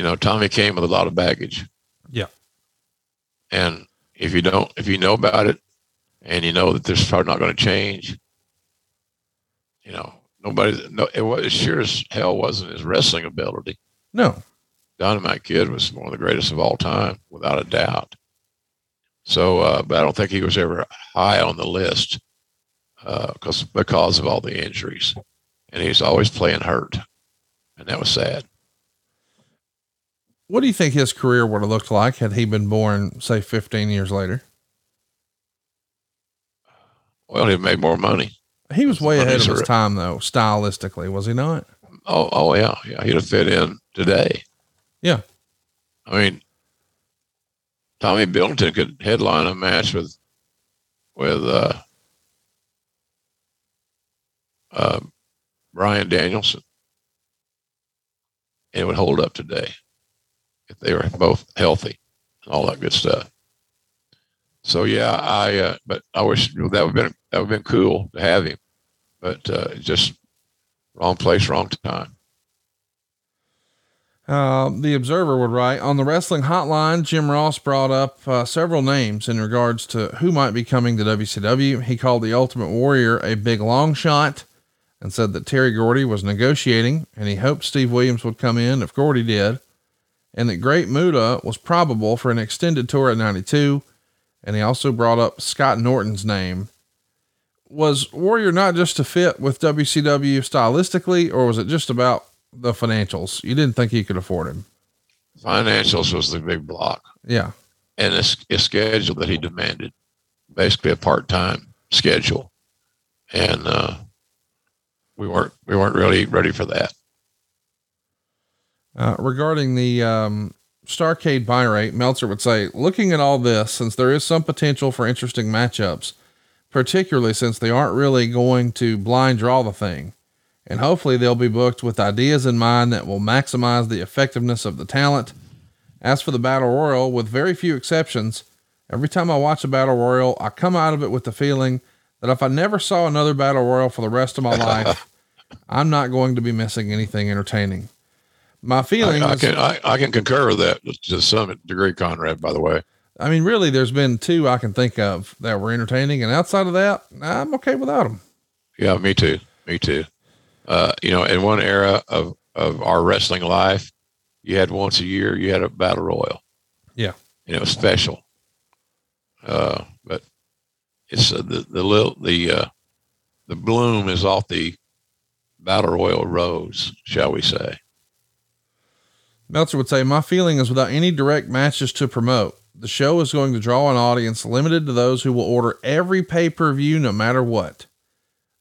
you know, Tommy came with a lot of baggage. Yeah. And if you don't, if you know about it and you know that this is probably not going to change, you know, nobody, no, it was sure as hell wasn't his wrestling ability. No. Dynamite Kid was one of the greatest of all time, without a doubt. So, uh, but I don't think he was ever high on the list because uh, because of all the injuries, and he's always playing hurt, and that was sad. What do you think his career would have looked like had he been born, say, 15 years later? Well, he'd made more money. He was way ahead of his time, though, stylistically, was he not? Oh, oh yeah, yeah. He'd have fit in today. Yeah. I mean, Tommy Billington could headline a match with with uh, uh, Bryan Danielson. And it would hold up today if they were both healthy and all that good stuff. So yeah, I uh, but I wish that would have been that would have been cool to have him, but uh, just wrong place, wrong time. Uh, the Observer would write on the wrestling hotline. Jim Ross brought up uh, several names in regards to who might be coming to WCW. He called the Ultimate Warrior a big long shot and said that Terry Gordy was negotiating and he hoped Steve Williams would come in if Gordy did, and that Great Muta was probable for an extended tour at 92. And he also brought up Scott Norton's name. Was Warrior not just to fit with WCW stylistically, or was it just about the financials? You didn't think he could afford him. Financials was the big block. Yeah. And a, a schedule that he demanded, basically a part time schedule. And, uh, we weren't we weren't really ready for that. Uh, regarding the um, Starcade buy rate, Meltzer would say, looking at all this, since there is some potential for interesting matchups, particularly since they aren't really going to blind draw the thing, and hopefully they'll be booked with ideas in mind that will maximize the effectiveness of the talent. As for the Battle Royal, with very few exceptions, every time I watch a Battle Royal, I come out of it with the feeling that if I never saw another Battle Royal for the rest of my life, I'm not going to be missing anything entertaining. My feeling I, I can I, I, can concur with that to some degree, Conrad. By the way, I mean, really, there's been two I can think of that were entertaining, and outside of that, I'm okay without them. Yeah, me too. Me too. Uh, you know, in one era of of our wrestling life, you had once a year you had a battle royal. Yeah, and it was special. Uh, but it's uh, the the little the uh, the bloom is off the battle royal rose, shall we say. Meltzer would say, My feeling is without any direct matches to promote, the show is going to draw an audience limited to those who will order every pay per view no matter what,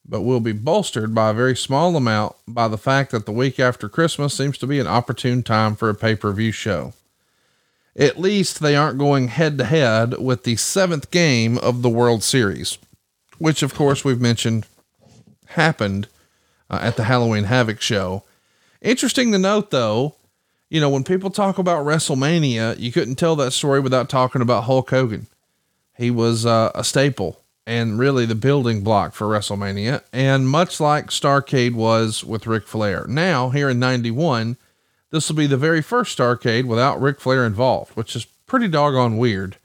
but will be bolstered by a very small amount by the fact that the week after Christmas seems to be an opportune time for a pay per view show. At least they aren't going head to head with the seventh game of the World Series, which, of course, we've mentioned happened uh, at the Halloween Havoc show. Interesting to note, though, you know, when people talk about WrestleMania, you couldn't tell that story without talking about Hulk Hogan. He was uh, a staple and really the building block for WrestleMania, and much like Starcade was with Ric Flair. Now, here in 91, this will be the very first Starcade without Ric Flair involved, which is pretty doggone weird.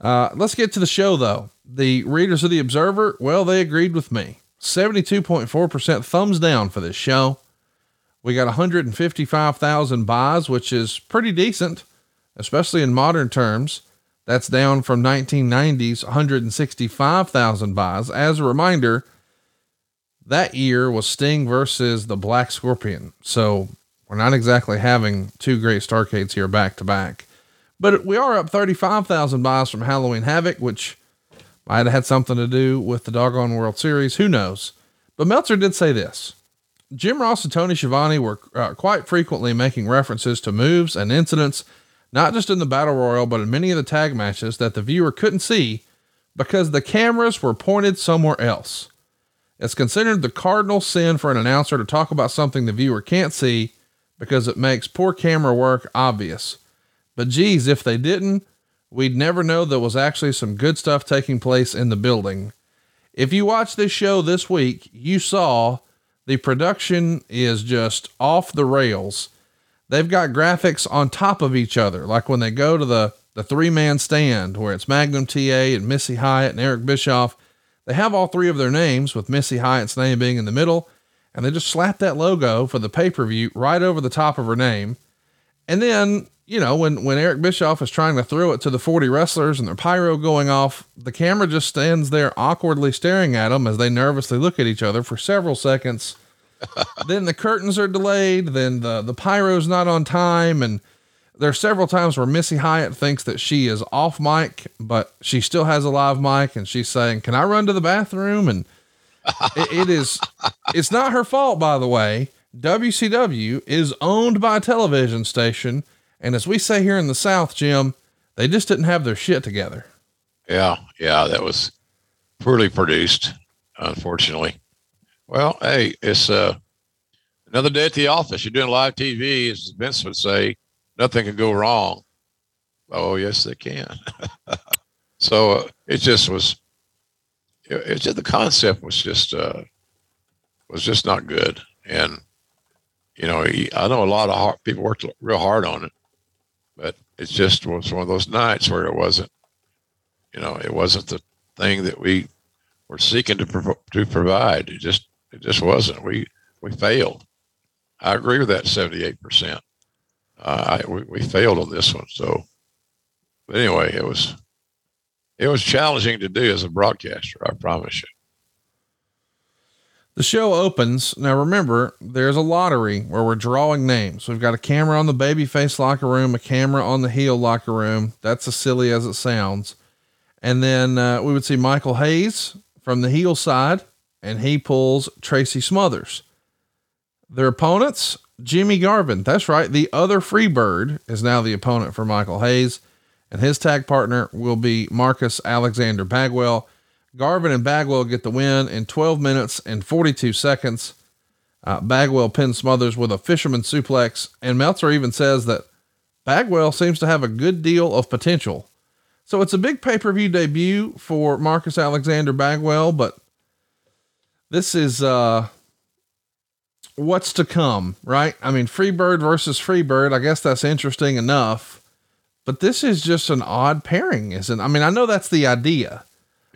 Uh, let's get to the show, though. The readers of The Observer, well, they agreed with me. 72.4% thumbs down for this show. We got 155,000 buys, which is pretty decent, especially in modern terms. That's down from 1990's 165,000 buys. As a reminder, that year was Sting versus the Black Scorpion. So we're not exactly having two great Starcades here back to back. But we are up 35,000 buys from Halloween Havoc, which might have had something to do with the doggone World Series. Who knows? But Meltzer did say this. Jim Ross and Tony Schiavone were uh, quite frequently making references to moves and incidents, not just in the Battle Royal, but in many of the tag matches that the viewer couldn't see because the cameras were pointed somewhere else. It's considered the cardinal sin for an announcer to talk about something the viewer can't see because it makes poor camera work obvious. But geez, if they didn't, we'd never know there was actually some good stuff taking place in the building. If you watched this show this week, you saw the production is just off the rails. They've got graphics on top of each other. Like when they go to the the three man stand where it's Magnum TA and Missy Hyatt and Eric Bischoff. They have all three of their names with Missy Hyatt's name being in the middle. And they just slap that logo for the pay per view right over the top of her name. And then, you know, when, when Eric Bischoff is trying to throw it to the 40 wrestlers and their pyro going off, the camera just stands there awkwardly staring at them as they nervously look at each other for several seconds. then the curtains are delayed. Then the, the pyro's not on time. And, there are several times where Missy Hyatt thinks that she is off mic, but she still has a live mic and she's saying, Can I run to the bathroom? And it, it is, it's not her fault, by the way. WCW is owned by a television station. And as we say here in the South, Jim, they just didn't have their shit together. Yeah. Yeah. That was poorly produced, unfortunately. Well, hey, it's, uh, another day at the office. You're doing live TV, as Vince would say nothing can go wrong. Oh, yes, they can. so uh, it just was, it, just the concept was just, uh, was just not good. And, you know, I know a lot of hard, people worked real hard on it, but it just was one of those nights where it wasn't, you know, it wasn't the thing that we were seeking to, pro- to provide. It just, it just wasn't. We, we failed. I agree with that 78% uh, I, we, we failed on this one. So, but anyway, it was it was challenging to do as a broadcaster. I promise you. The show opens. Now remember, there's a lottery where we're drawing names. We've got a camera on the babyface locker room, a camera on the heel locker room. That's as silly as it sounds. And then uh, we would see Michael Hayes from the heel side, and he pulls Tracy Smothers. Their opponents Jimmy Garvin. That's right. The other Freebird is now the opponent for Michael Hayes, and his tag partner will be Marcus Alexander Bagwell. Garvin and Bagwell get the win in 12 minutes and 42 seconds. Uh, Bagwell pins Smothers with a fisherman suplex, and Meltzer even says that Bagwell seems to have a good deal of potential. So it's a big pay per view debut for Marcus Alexander Bagwell, but this is uh, what's to come, right? I mean, Freebird versus Freebird, I guess that's interesting enough, but this is just an odd pairing, isn't? I mean, I know that's the idea.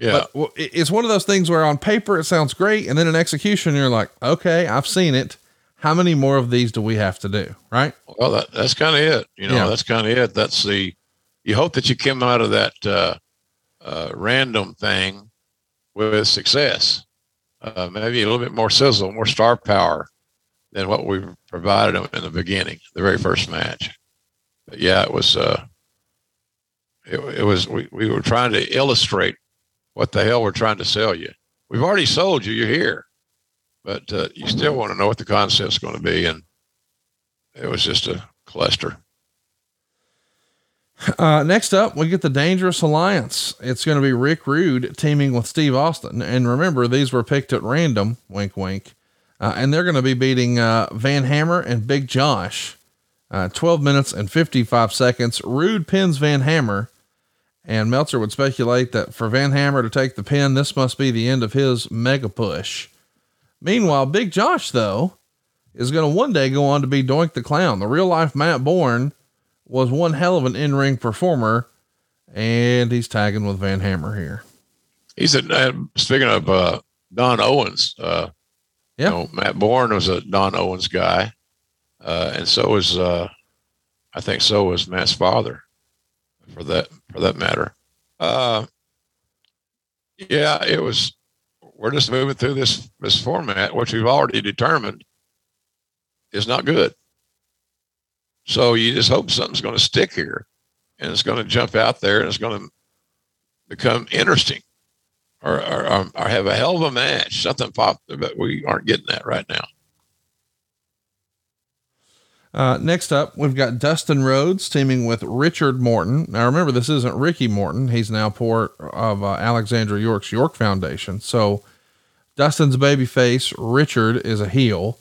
Yeah. But it's one of those things where on paper it sounds great, and then in execution you're like, okay, I've seen it. How many more of these do we have to do? Right. Well, that, that's kind of it. You know, yeah. that's kind of it. That's the, you hope that you come out of that uh, uh, random thing with success. Uh, maybe a little bit more sizzle, more star power, than what we provided them in the beginning, the very first match. But yeah, it was, uh, it, it was, we, we were trying to illustrate what the hell we're trying to sell you. We've already sold you, you're here, but uh, you still want to know what the concept's going to be. And it was just a cluster. Uh, next up, we get the Dangerous Alliance. It's going to be Rick Rude teaming with Steve Austin. And remember, these were picked at random, wink, wink. Uh, and they're going to be beating uh, Van Hammer and Big Josh. Uh, 12 minutes and 55 seconds. Rude pins Van Hammer. And Meltzer would speculate that for Van Hammer to take the pin, this must be the end of his mega push. Meanwhile, Big Josh, though, is going to one day go on to be Doink the Clown. The real life Matt Borne was one hell of an in ring performer, and he's tagging with Van Hammer here. He's a, uh, speaking of uh, Don Owens, uh, yeah. You know, Matt Borne was a Don Owens guy. Uh, and so was, uh, I think so was Matt's father for that, for that matter. Uh, yeah, it was, we're just moving through this, this format, which we've already determined is not good. So you just hope something's going to stick here and it's going to jump out there and it's going to become interesting or, or, or have a hell of a match, something popped, but we aren't getting that right now. Uh, next up, we've got Dustin Rhodes teaming with Richard Morton. Now, remember, this isn't Ricky Morton. He's now part of uh, Alexandra York's York Foundation. So, Dustin's baby face, Richard, is a heel,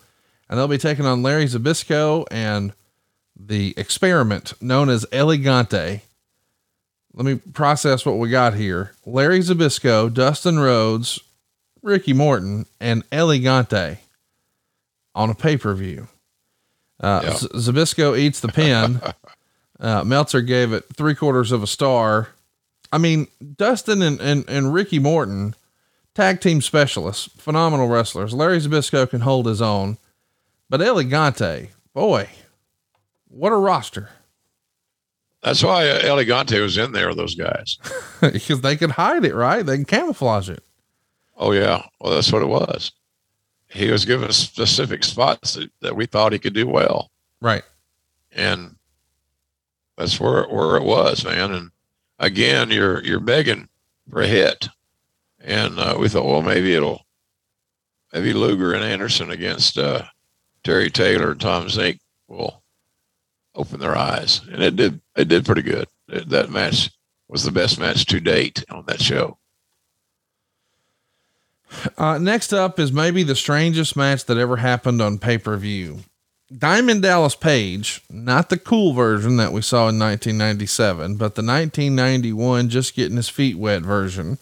and they'll be taking on Larry Zbyszko and the experiment known as El Gigante let me process what we got here. Larry Zbyszko, Dustin Rhodes, Ricky Morton, and El Gigante on a pay per view. Uh, yeah. Z- Zbyszko eats the pin. Uh, Meltzer gave it three quarters of a star. I mean, Dustin and, and, and Ricky Morton, tag team specialists, phenomenal wrestlers. Larry Zbyszko can hold his own, but El Gigante, boy, what a roster. That's why uh, El Gigante was in there, those guys. because they could hide it, right? They can camouflage it. Oh, yeah. Well, that's what it was. He was given specific spots that, that we thought he could do well. Right. And that's where, where it was, man. And again, you're, you're begging for a hit. And uh, we thought, well, maybe it'll, maybe Luger and Anderson against uh, Terry Taylor and Tom Zink will open their eyes, and it did. It did pretty good. It, that match was the best match to date on that show. Uh, next up is maybe the strangest match that ever happened on pay per view. Diamond Dallas Page, not the cool version that we saw in 1997, but the 1991 just getting his feet wet version,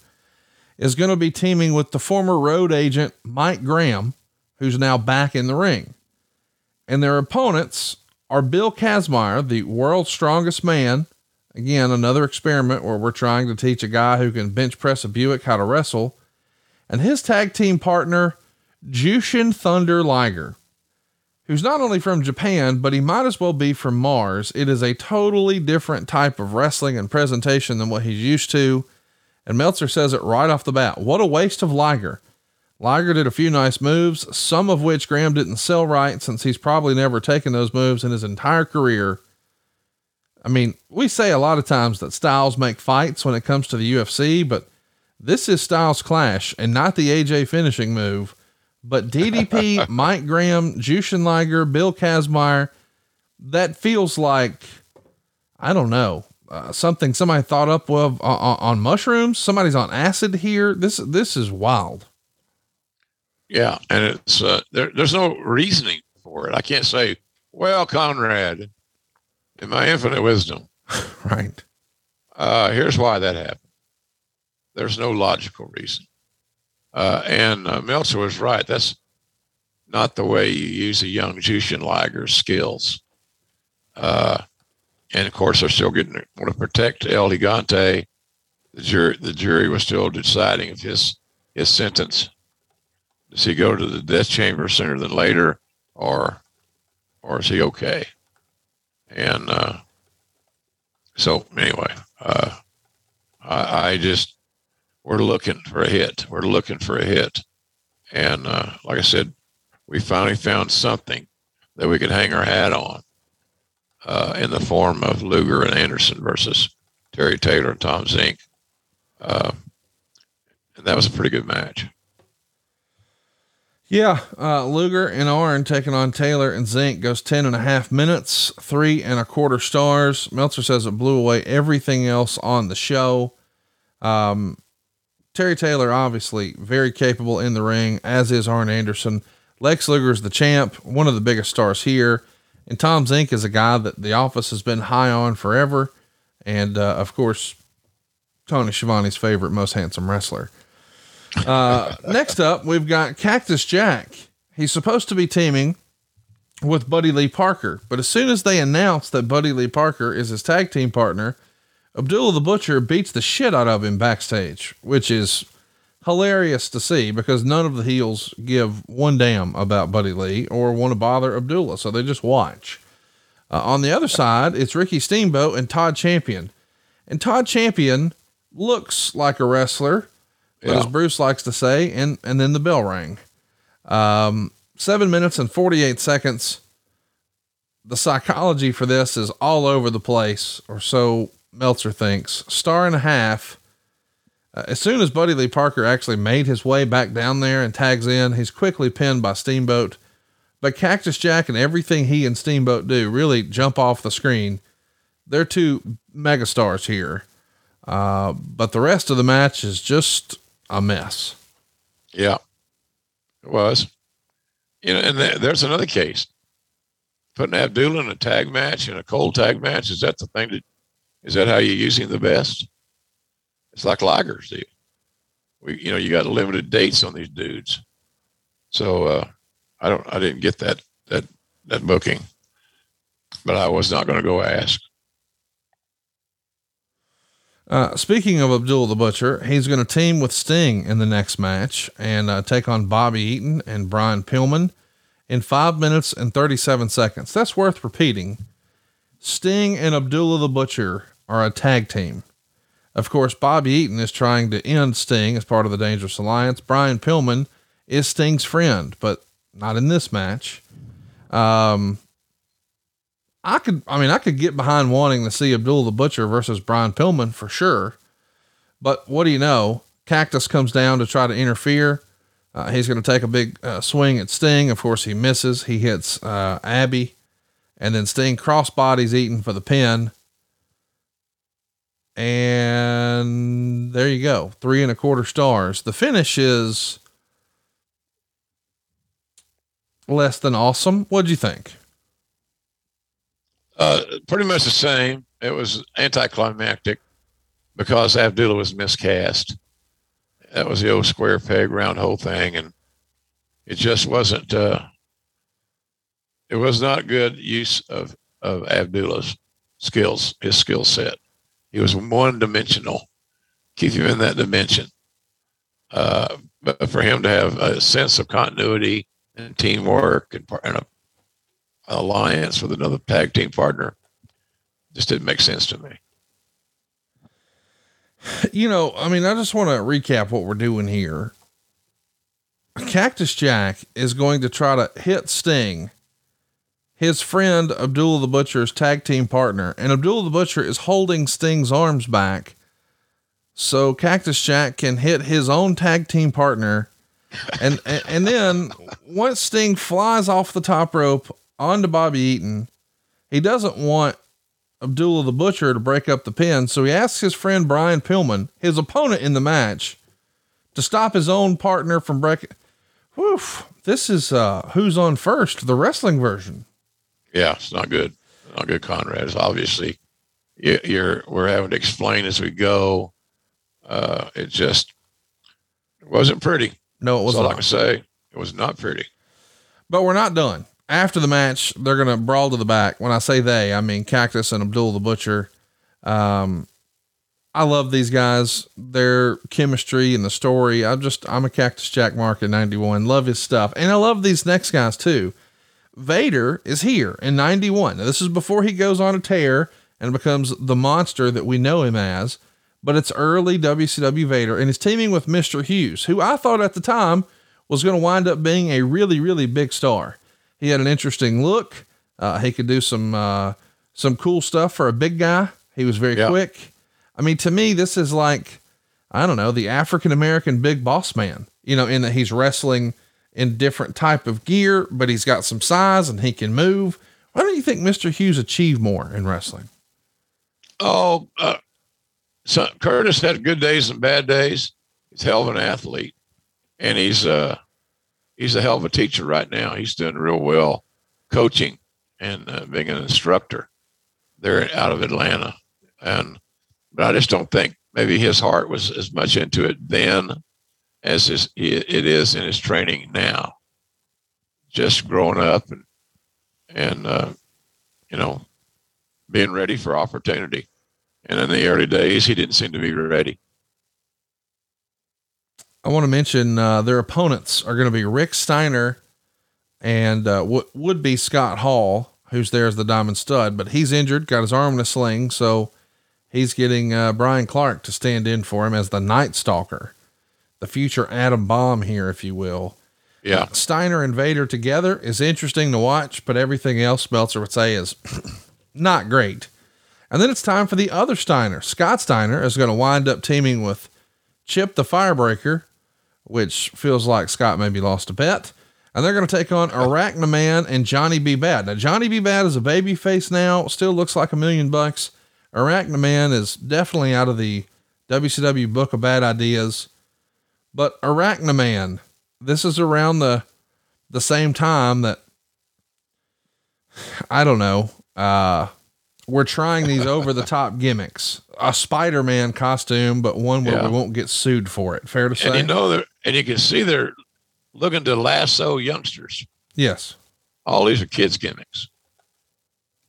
is going to be teaming with the former road agent Mike Graham, who's now back in the ring. And their opponents are Bill Kazmaier, the world's strongest man. Again, another experiment where we're trying to teach a guy who can bench press a Buick how to wrestle, and his tag team partner, Jushin Thunder Liger, who's not only from Japan, but he might as well be from Mars. It is a totally different type of wrestling and presentation than what he's used to. And Meltzer says it right off the bat. What a waste of Liger. Liger did a few nice moves, some of which Graham didn't sell right since he's probably never taken those moves in his entire career. I mean, we say a lot of times that styles make fights when it comes to the UFC, but this is Styles Clash and not the AJ finishing move. But DDP, Mike Graham, Jushin Liger, Bill Kazmaier, that feels like, I don't know, uh, something somebody thought up of on, on mushrooms. Somebody's on acid here. This, this is wild. Yeah, and it's uh, there, there's no reasoning for it. I can't say, well, Conrad, in my infinite wisdom, right? Uh, here's why that happened. There's no logical reason. Uh, and uh, Meltzer was right. That's not the way you use a young Jushin Liger's skills. Uh, and of course, they're still getting want to protect El Gigante. The jury, the jury was still deciding if his his sentence does he go to the death chamber sooner than later, or or is he okay? And uh, so anyway, uh, I, I, just we're looking for a hit. We're looking for a hit, and uh, like I said, we finally found something that we could hang our hat on uh, in the form of Luger and Anderson versus Terry Taylor and Tom Zink. Uh, and that was a pretty good match. Yeah, uh, Luger and Arn taking on Taylor and Zink goes 10 and a half minutes, three and a quarter stars. Meltzer says it blew away everything else on the show. Um, Terry Taylor, obviously very capable in the ring, as is Arn Anderson. Lex Luger is the champ, one of the biggest stars here. And Tom Zink is a guy that the office has been high on forever. And, uh, of course, Tony Schiavone's favorite, most handsome wrestler. Uh, next up, we've got Cactus Jack. He's supposed to be teaming with Buddy Lee Parker, but as soon as they announce that Buddy Lee Parker is his tag team partner, Abdullah the Butcher beats the shit out of him backstage, which is hilarious to see because none of the heels give one damn about Buddy Lee or want to bother Abdullah, so they just watch. Uh, on the other side, it's Ricky Steamboat and Todd Champion. And Todd Champion looks like a wrestler, but yeah. as Bruce likes to say, and and then the bell rang. Um, seven minutes and forty eight seconds. The psychology for this is all over the place, or so Meltzer thinks. Star and a half. Uh, as soon as Buddy Lee Parker actually made his way back down there and tags in, he's quickly pinned by Steamboat. But Cactus Jack and everything he and Steamboat do really jump off the screen. They're two megastars here. Uh, but the rest of the match is just a mess. Yeah, it was. You know, and th- there's another case. Putting Abdullah in a tag match, in a cold tag match, is that the thing that, is that how you're using the best? It's like Liger's deal. We, you know, you got limited dates on these dudes. So, uh, I don't, I didn't get that, that, that booking, but I was not going to go ask. Uh, speaking of Abdul the Butcher, he's going to team with Sting in the next match and uh, take on Bobby Eaton and Brian Pillman in five minutes and 37 seconds. That's worth repeating. Sting and Abdullah the Butcher are a tag team. Of course, Bobby Eaton is trying to end Sting as part of the Dangerous Alliance. Brian Pillman is Sting's friend, but not in this match. Um, I could, I mean, I could get behind wanting to see Abdul the Butcher versus Brian Pillman for sure. But what do you know? Cactus comes down to try to interfere. Uh, he's going to take a big uh, swing at Sting. Of course, he misses. He hits uh, Abby, and then Sting crossbodies Eaton for the pin. And there you go, three and a quarter stars. The finish is less than awesome. What'd you think? Uh, pretty much the same. It was anticlimactic because Abdullah was miscast. That was the old square peg round hole thing, and it just wasn't. Uh, it was not good use of of Abdullah's skills, his skill set. He was one dimensional. Keep him in that dimension. Uh, but for him to have a sense of continuity and teamwork and, and a alliance with another tag team partner just didn't make sense to me. You know, I mean, I just want to recap what we're doing here. Cactus Jack is going to try to hit Sting, his friend Abdullah the Butcher's tag team partner, and Abdullah the Butcher is holding Sting's arms back so Cactus Jack can hit his own tag team partner. And, and, and then once Sting flies off the top rope onto Bobby Eaton. He doesn't want Abdullah the Butcher to break up the pin, so he asks his friend Brian Pillman, his opponent in the match, to stop his own partner from breaking. Whew, this is uh, who's on first, the wrestling version. Yeah, it's not good. Not good, Conrad. It's obviously you're we're having to explain as we go. Uh, it just wasn't pretty. No, it was. All I can say it was not pretty. But we're not done after the match, they're going to brawl to the back. When I say they, I mean Cactus and Abdul the Butcher. Um, I love these guys, their chemistry and the story. I'm just, I'm a Cactus Jack Mark in 91. Love his stuff. And I love these next guys too. Vader is here in 91. Now, this is before he goes on a tear and becomes the monster that we know him as, but it's early WCW Vader and he's teaming with Mr. Hughes, who I thought at the time was going to wind up being a really, really big star. He had an interesting look. Uh, he could do some uh, some cool stuff for a big guy. He was very quick. I mean, to me, this is like I don't know the African American big boss man. You know, in that he's wrestling in different type of gear, but he's got some size and he can move. Why don't you think Mr. Hughes achieved more in wrestling? Oh, uh, so Curtis had good days and bad days. He's hell of an athlete, and he's uh, he's a hell of a teacher right now. He's doing real well coaching and uh, being an instructor there out of Atlanta. And, but I just don't think maybe his heart was as much into it then as it is in his training now. Just growing up and, and, uh, you know, being ready for opportunity. And in the early days, he didn't seem to be ready. I want to mention uh, their opponents are going to be Rick Steiner and uh, w- would be Scott Hall, who's there as the Diamond Stud, but he's injured, got his arm in a sling, so he's getting uh, Brian Clark to stand in for him as the Night Stalker, the future Adam Bomb here, if you will. Yeah. Steiner and Vader together is interesting to watch, but everything else Meltzer would say is not great. And then it's time for the other Steiner. Scott Steiner is going to wind up teaming with Chip the Firebreaker which feels like Scott maybe lost a bet. And they're going to take on Arachnaman and Johnny B. Badd. Now, Johnny B. Badd is a baby face now, still looks like a million bucks. Arachnaman is definitely out of the WCW book of bad ideas. But Arachnaman, this is around the the same time that I don't know. Uh, we're trying these over the top gimmicks. A Spider Man costume, but one where yeah. we won't get sued for it. Fair to say. And you know and you can see they're looking to lasso youngsters. Yes. All these are kids gimmicks,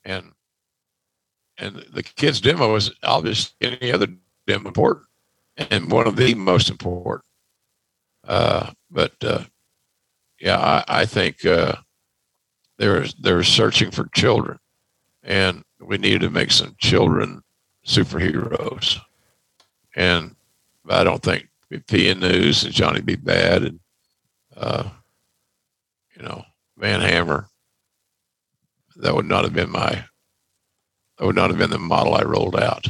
and and the kids demo is obvious any other demo important and one of the most important. Uh, but uh, yeah, I, I think uh, they're they're searching for children, and we need to make some children superheroes. And I don't think PN News and Johnny B. Badd and uh, you know Van Hammer. That would not have been my. That would not have been the model I rolled out.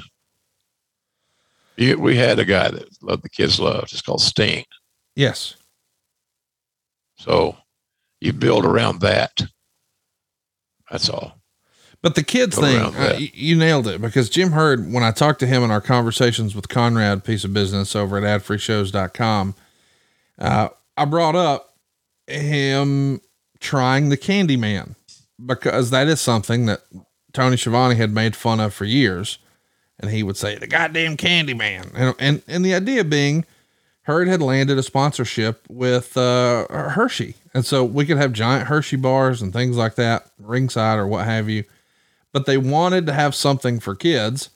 we had a guy that loved the kids loved. It's called Sting. Yes. So you build around that. That's all. But the kids build thing, uh, you nailed it because Jim Herd, when I talked to him in our conversations with Conrad, piece of business over at adfreeshows.com, uh, I brought up him trying the Candyman because that is something that Tony Schiavone had made fun of for years. And he would say, the goddamn Candyman. And, and, and the idea being, Herd had landed a sponsorship with uh, Hershey. And so we could have giant Hershey bars and things like that, ringside or what have you. But they wanted to have something for kids.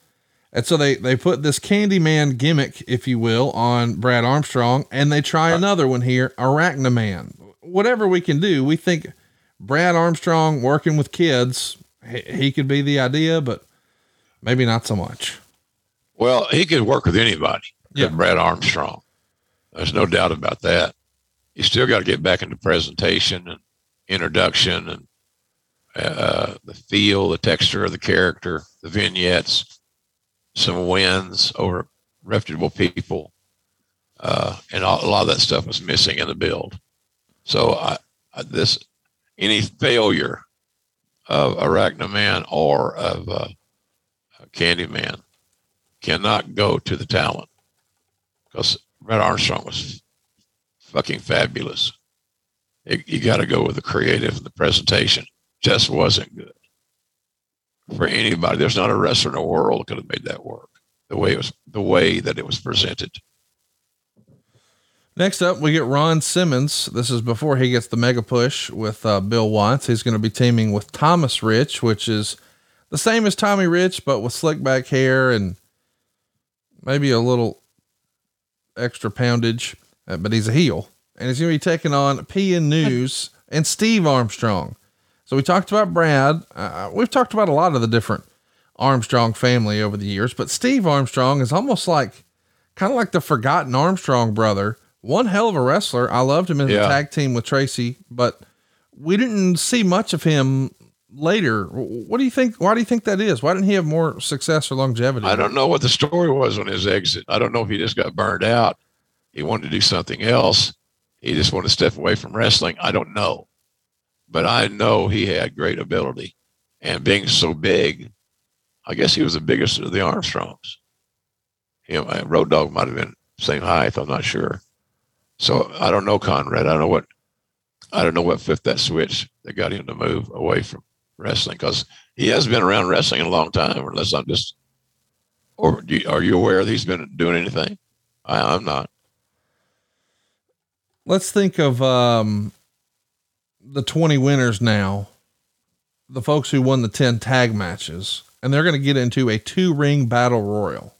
And so they, they put this Candyman gimmick, if you will, on Brad Armstrong, and they try another one here, Arachnaman. Whatever we can do, we think Brad Armstrong working with kids, he, he could be the idea, but maybe not so much. Well, he could work with anybody. Yeah. Brad Armstrong. There's no doubt about that. You still got to get back into presentation and introduction and uh, the feel, the texture of the character, the vignettes, some wins over reputable people, uh, and all, a lot of that stuff was missing in the build. So I, I, this any failure of Arachnaman or of uh, Candyman cannot go to the talent because Brad Armstrong was fucking fabulous. It, you got to go with the creative and the presentation. Just wasn't good for anybody. There's not a wrestler in the world that could have made that work the way it was, the way that it was presented. Next up, we get Ron Simmons. This is before he gets the mega push with uh, Bill Watts. He's going to be teaming with Thomas Rich, which is the same as Tommy Rich, but with slick back hair and maybe a little extra poundage, uh, but he's a heel. And he's going to be taking on PN News and Steve Armstrong. So we talked about Brad. Uh, we've talked about a lot of the different Armstrong family over the years, but Steve Armstrong is almost like kind of like the forgotten Armstrong brother. One hell of a wrestler. I loved him in yeah. the tag team with Tracy, but we didn't see much of him later. What do you think? Why do you think that is? Why didn't he have more success or longevity? I don't know what the story was on his exit. I don't know if he just got burned out. He wanted to do something else. He just wanted to step away from wrestling. I don't know. But I know he had great ability. And being so big, I guess he was the biggest of the Armstrongs. You know, Road Dog might have been same height. I'm not sure. So I don't know Conrad. I don't know what I don't know what flipped that switch that got him to move away from wrestling because he has been around wrestling a long time, unless I'm just, or you, are you aware that he's been doing anything? I, I'm not. Let's think of um, the 20 winners now, the folks who won the 10 tag matches, and they're going to get into a two ring battle royal.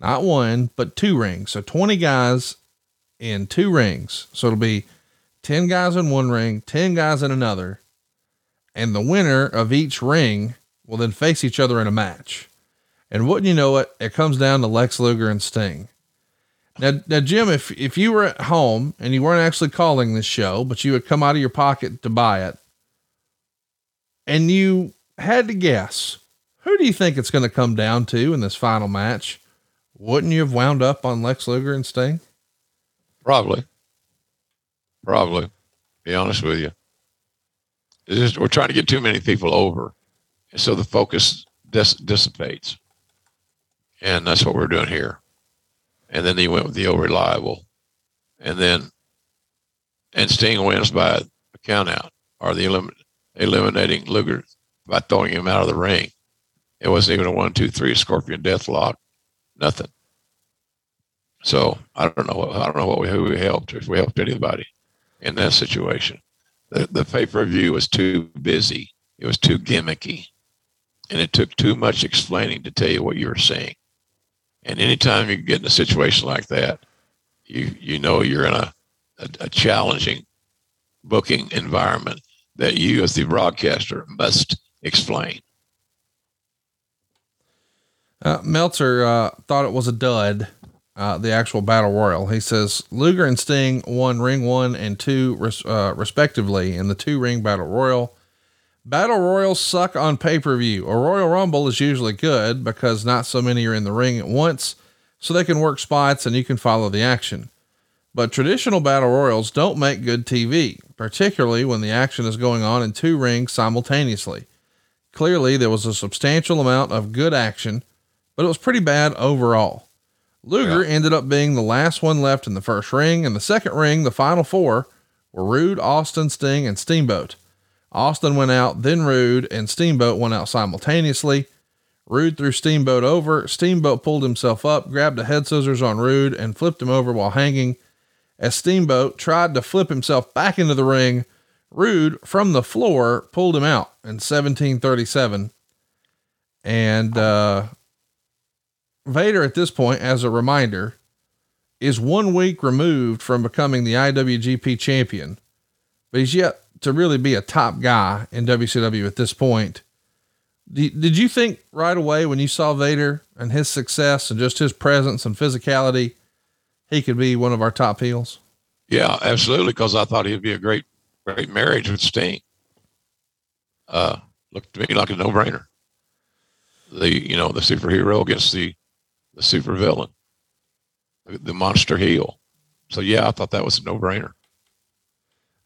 Not one, but two rings. So 20 guys in two rings. So it'll be 10 guys in one ring, 10 guys in another and the winner of each ring will then face each other in a match. And wouldn't you know it, it comes down to Lex Luger and Sting. Now, now, Jim, if if you were at home and you weren't actually calling this show, but you had come out of your pocket to buy it, and you had to guess, who do you think it's going to come down to in this final match? Wouldn't you have wound up on Lex Luger and Sting? Probably. Probably. Be honest with you. Just, we're trying to get too many people over. And so the focus dis- dissipates. And that's what we're doing here. And then he went with the old reliable. And then, and Sting wins by a count out or the elim- eliminating Luger by throwing him out of the ring. It wasn't even a one, two, three Scorpion death lock, nothing. So I don't know. I don't know what we, who we helped if we helped anybody in that situation the, the pay per view was too busy. It was too gimmicky. And it took too much explaining to tell you what you were seeing. And anytime you get in a situation like that, you you know you're in a, a, a challenging booking environment that you as the broadcaster must explain. Uh, Meltzer uh, thought it was a dud, uh, the actual battle royal. He says Luger and Sting won ring one and two, res- uh, respectively, in the two ring battle royal. Battle royals suck on pay per view. A Royal Rumble is usually good because not so many are in the ring at once, so they can work spots and you can follow the action. But traditional battle royals don't make good TV, particularly when the action is going on in two rings simultaneously. Clearly, there was a substantial amount of good action, but it was pretty bad overall. Luger yeah. ended up being the last one left in the first ring, and the second ring, the final four, were Rude, Austin, Sting, and Steamboat. Austin went out, then Rude and Steamboat went out simultaneously. Rude threw Steamboat over. Steamboat pulled himself up, grabbed a head scissors on Rude, and flipped him over while hanging. As Steamboat tried to flip himself back into the ring, Rude from the floor pulled him out in 1737. And uh, Vader, at this point, as a reminder, is one week removed from becoming the IWGP champion, but he's yet to really be a top guy in WCW at this point. Did you think right away when you saw Vader and his success and just his presence and physicality, he could be one of our top heels? Yeah, absolutely. Because I thought he'd be a great, great marriage with Sting. Uh, looked to me like a no-brainer. The you know the superhero against the the supervillain, the, monster heel. So yeah, I thought that was a no-brainer.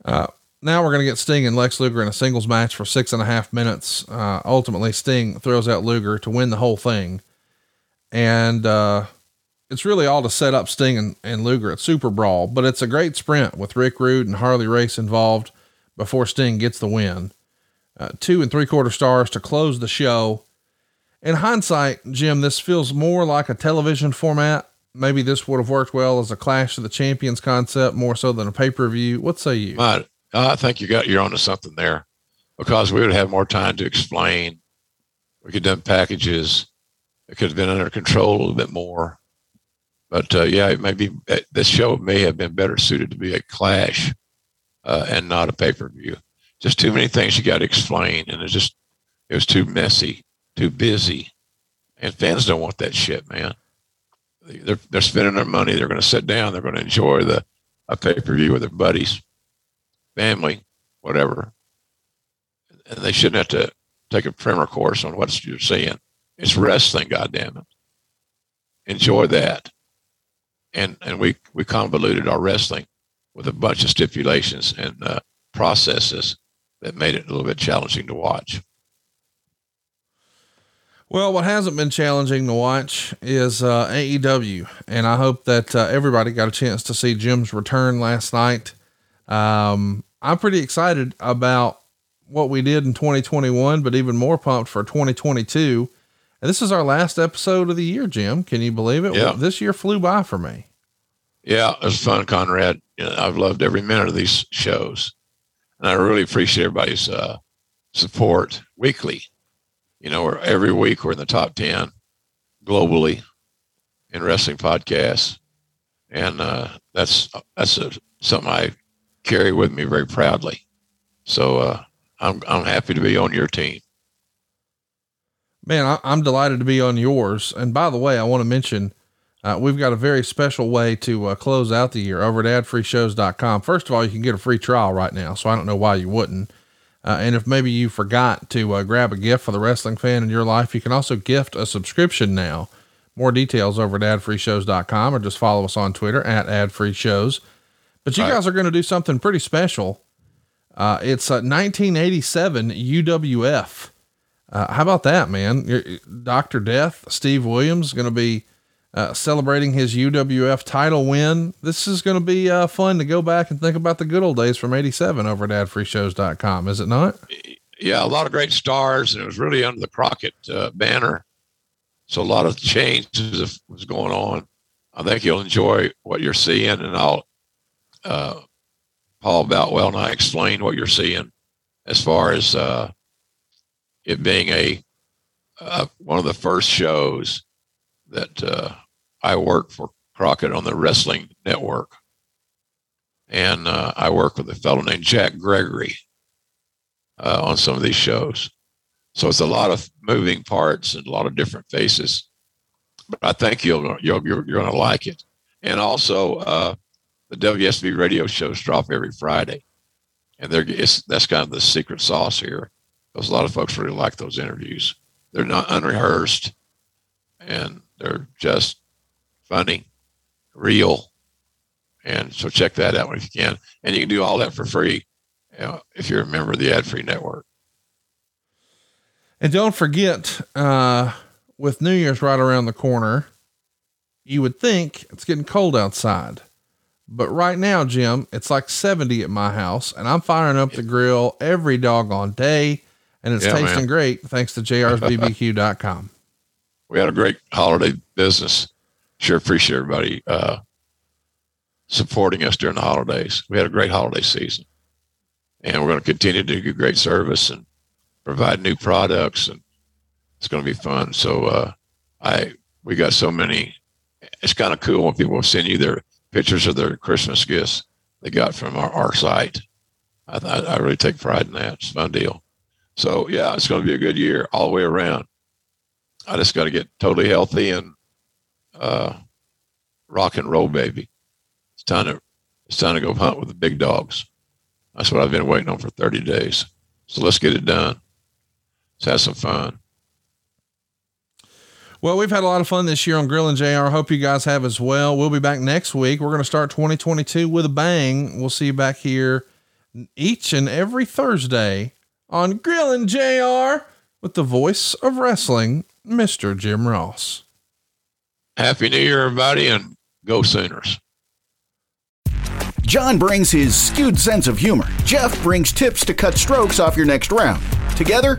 Uh, now we're going to get Sting and Lex Luger in a singles match for six and a half minutes. Uh, ultimately, Sting throws out Luger to win the whole thing. And uh, it's really all to set up Sting and, and Luger at Super Brawl, but it's a great sprint with Rick Rude and Harley Race involved before Sting gets the win. Uh, two and three quarter stars to close the show. In hindsight, Jim, this feels more like a television format. Maybe this would have worked well as a Clash of the Champions concept more so than a pay per view. What say you? I think you got you're onto something there, because we would have more time to explain. We could done packages. It could have been under control a little bit more. But uh, yeah, it may be uh, this show may have been better suited to be a clash uh, and not a pay per view. Just too many things you got to explain, and it just it was too messy, too busy, and fans don't want that shit, man. They're they're spending their money. They're going to sit down. They're going to enjoy the a pay per view with their buddies family, whatever. And they shouldn't have to take a primer course on what you're seeing. It's wrestling, goddamn it. Enjoy that. And and we we convoluted our wrestling with a bunch of stipulations and uh, processes that made it a little bit challenging to watch. Well, what hasn't been challenging to watch is uh, AEW, and I hope that uh, everybody got a chance to see Jim's return last night. Um, I'm pretty excited about what we did in 2021, but even more pumped for 2022. And this is our last episode of the year, Jim. Can you believe it? Yeah. This year flew by for me. Yeah, it was fun, Conrad. I've loved every minute of these shows, and I really appreciate everybody's uh, support weekly. You know, we're, every week we're in the top ten globally in wrestling podcasts, and uh, that's that's a, something I carry with me very proudly. So uh, I'm I'm happy to be on your team. Man, I, am delighted to be on yours. And by the way, I want to mention uh, we've got a very special way to uh, close out the year over at adfreeshows.com. First of all, you can get a free trial right now, so I don't know why you wouldn't. Uh, and if maybe you forgot to uh, grab a gift for the wrestling fan in your life, you can also gift a subscription now. More details over at adfreeshows.com or just follow us on Twitter at adfreeshows. But you guys are going to do something pretty special. Uh, it's a 1987 UWF. Uh, how about that, man? Dr. Death, Steve Williams, going to be uh, celebrating his UWF title win. This is going to be uh, fun to go back and think about the good old days from 87 over at adfreeshows.com, is it not? Yeah, a lot of great stars, and it was really under the Crockett uh, banner. So a lot of changes was going on. I think you'll enjoy what you're seeing, and I'll uh, Paul Boutwell and I explain what you're seeing as far as uh, it being a uh, one of the first shows that uh, I work for Crockett on the Wrestling Network, and uh, I work with a fellow named Jack Gregory uh, on some of these shows. So it's a lot of moving parts and a lot of different faces. But I think you'll, you'll you're, you're going to like it. And also, uh, the WSB radio shows drop every Friday, and they're that's kind of the secret sauce here. Because a lot of folks really like those interviews. They're not unrehearsed, and they're just funny, real. And so check that out if you can. And you can do all that for free you know, if you're a member of the Ad Free Network. And don't forget, uh, with New Year's right around the corner, you would think it's getting cold outside. But right now, Jim, it's like 70 at my house, and I'm firing up the grill every doggone day, and it's yeah, tasting man. great thanks to jrsbbq.com. We had a great holiday business. Sure appreciate everybody uh, supporting us during the holidays. We had a great holiday season, and we're going to continue to do great service and provide new products, and it's going to be fun. So, uh, I we got so many. It's kind of cool when people send you their pictures of their Christmas gifts they got from our, our site. I, I really take pride in that. It's a fun deal. So yeah, it's going to be a good year all the way around. I just got to get totally healthy and uh, rock and roll, baby. It's time to it's time to go hunt with the big dogs. That's what I've been waiting on for 30 days. So let's get it done. Let's have some fun. Well, we've had a lot of fun this year on Grilling JR. Hope you guys have as well. We'll be back next week. We're going to start 2022 with a bang. We'll see you back here each and every Thursday on Grilling JR with the voice of wrestling, Mr. Jim Ross. Happy New Year, everybody, and go Sooners. John brings his skewed sense of humor. Jeff brings tips to cut strokes off your next round. Together,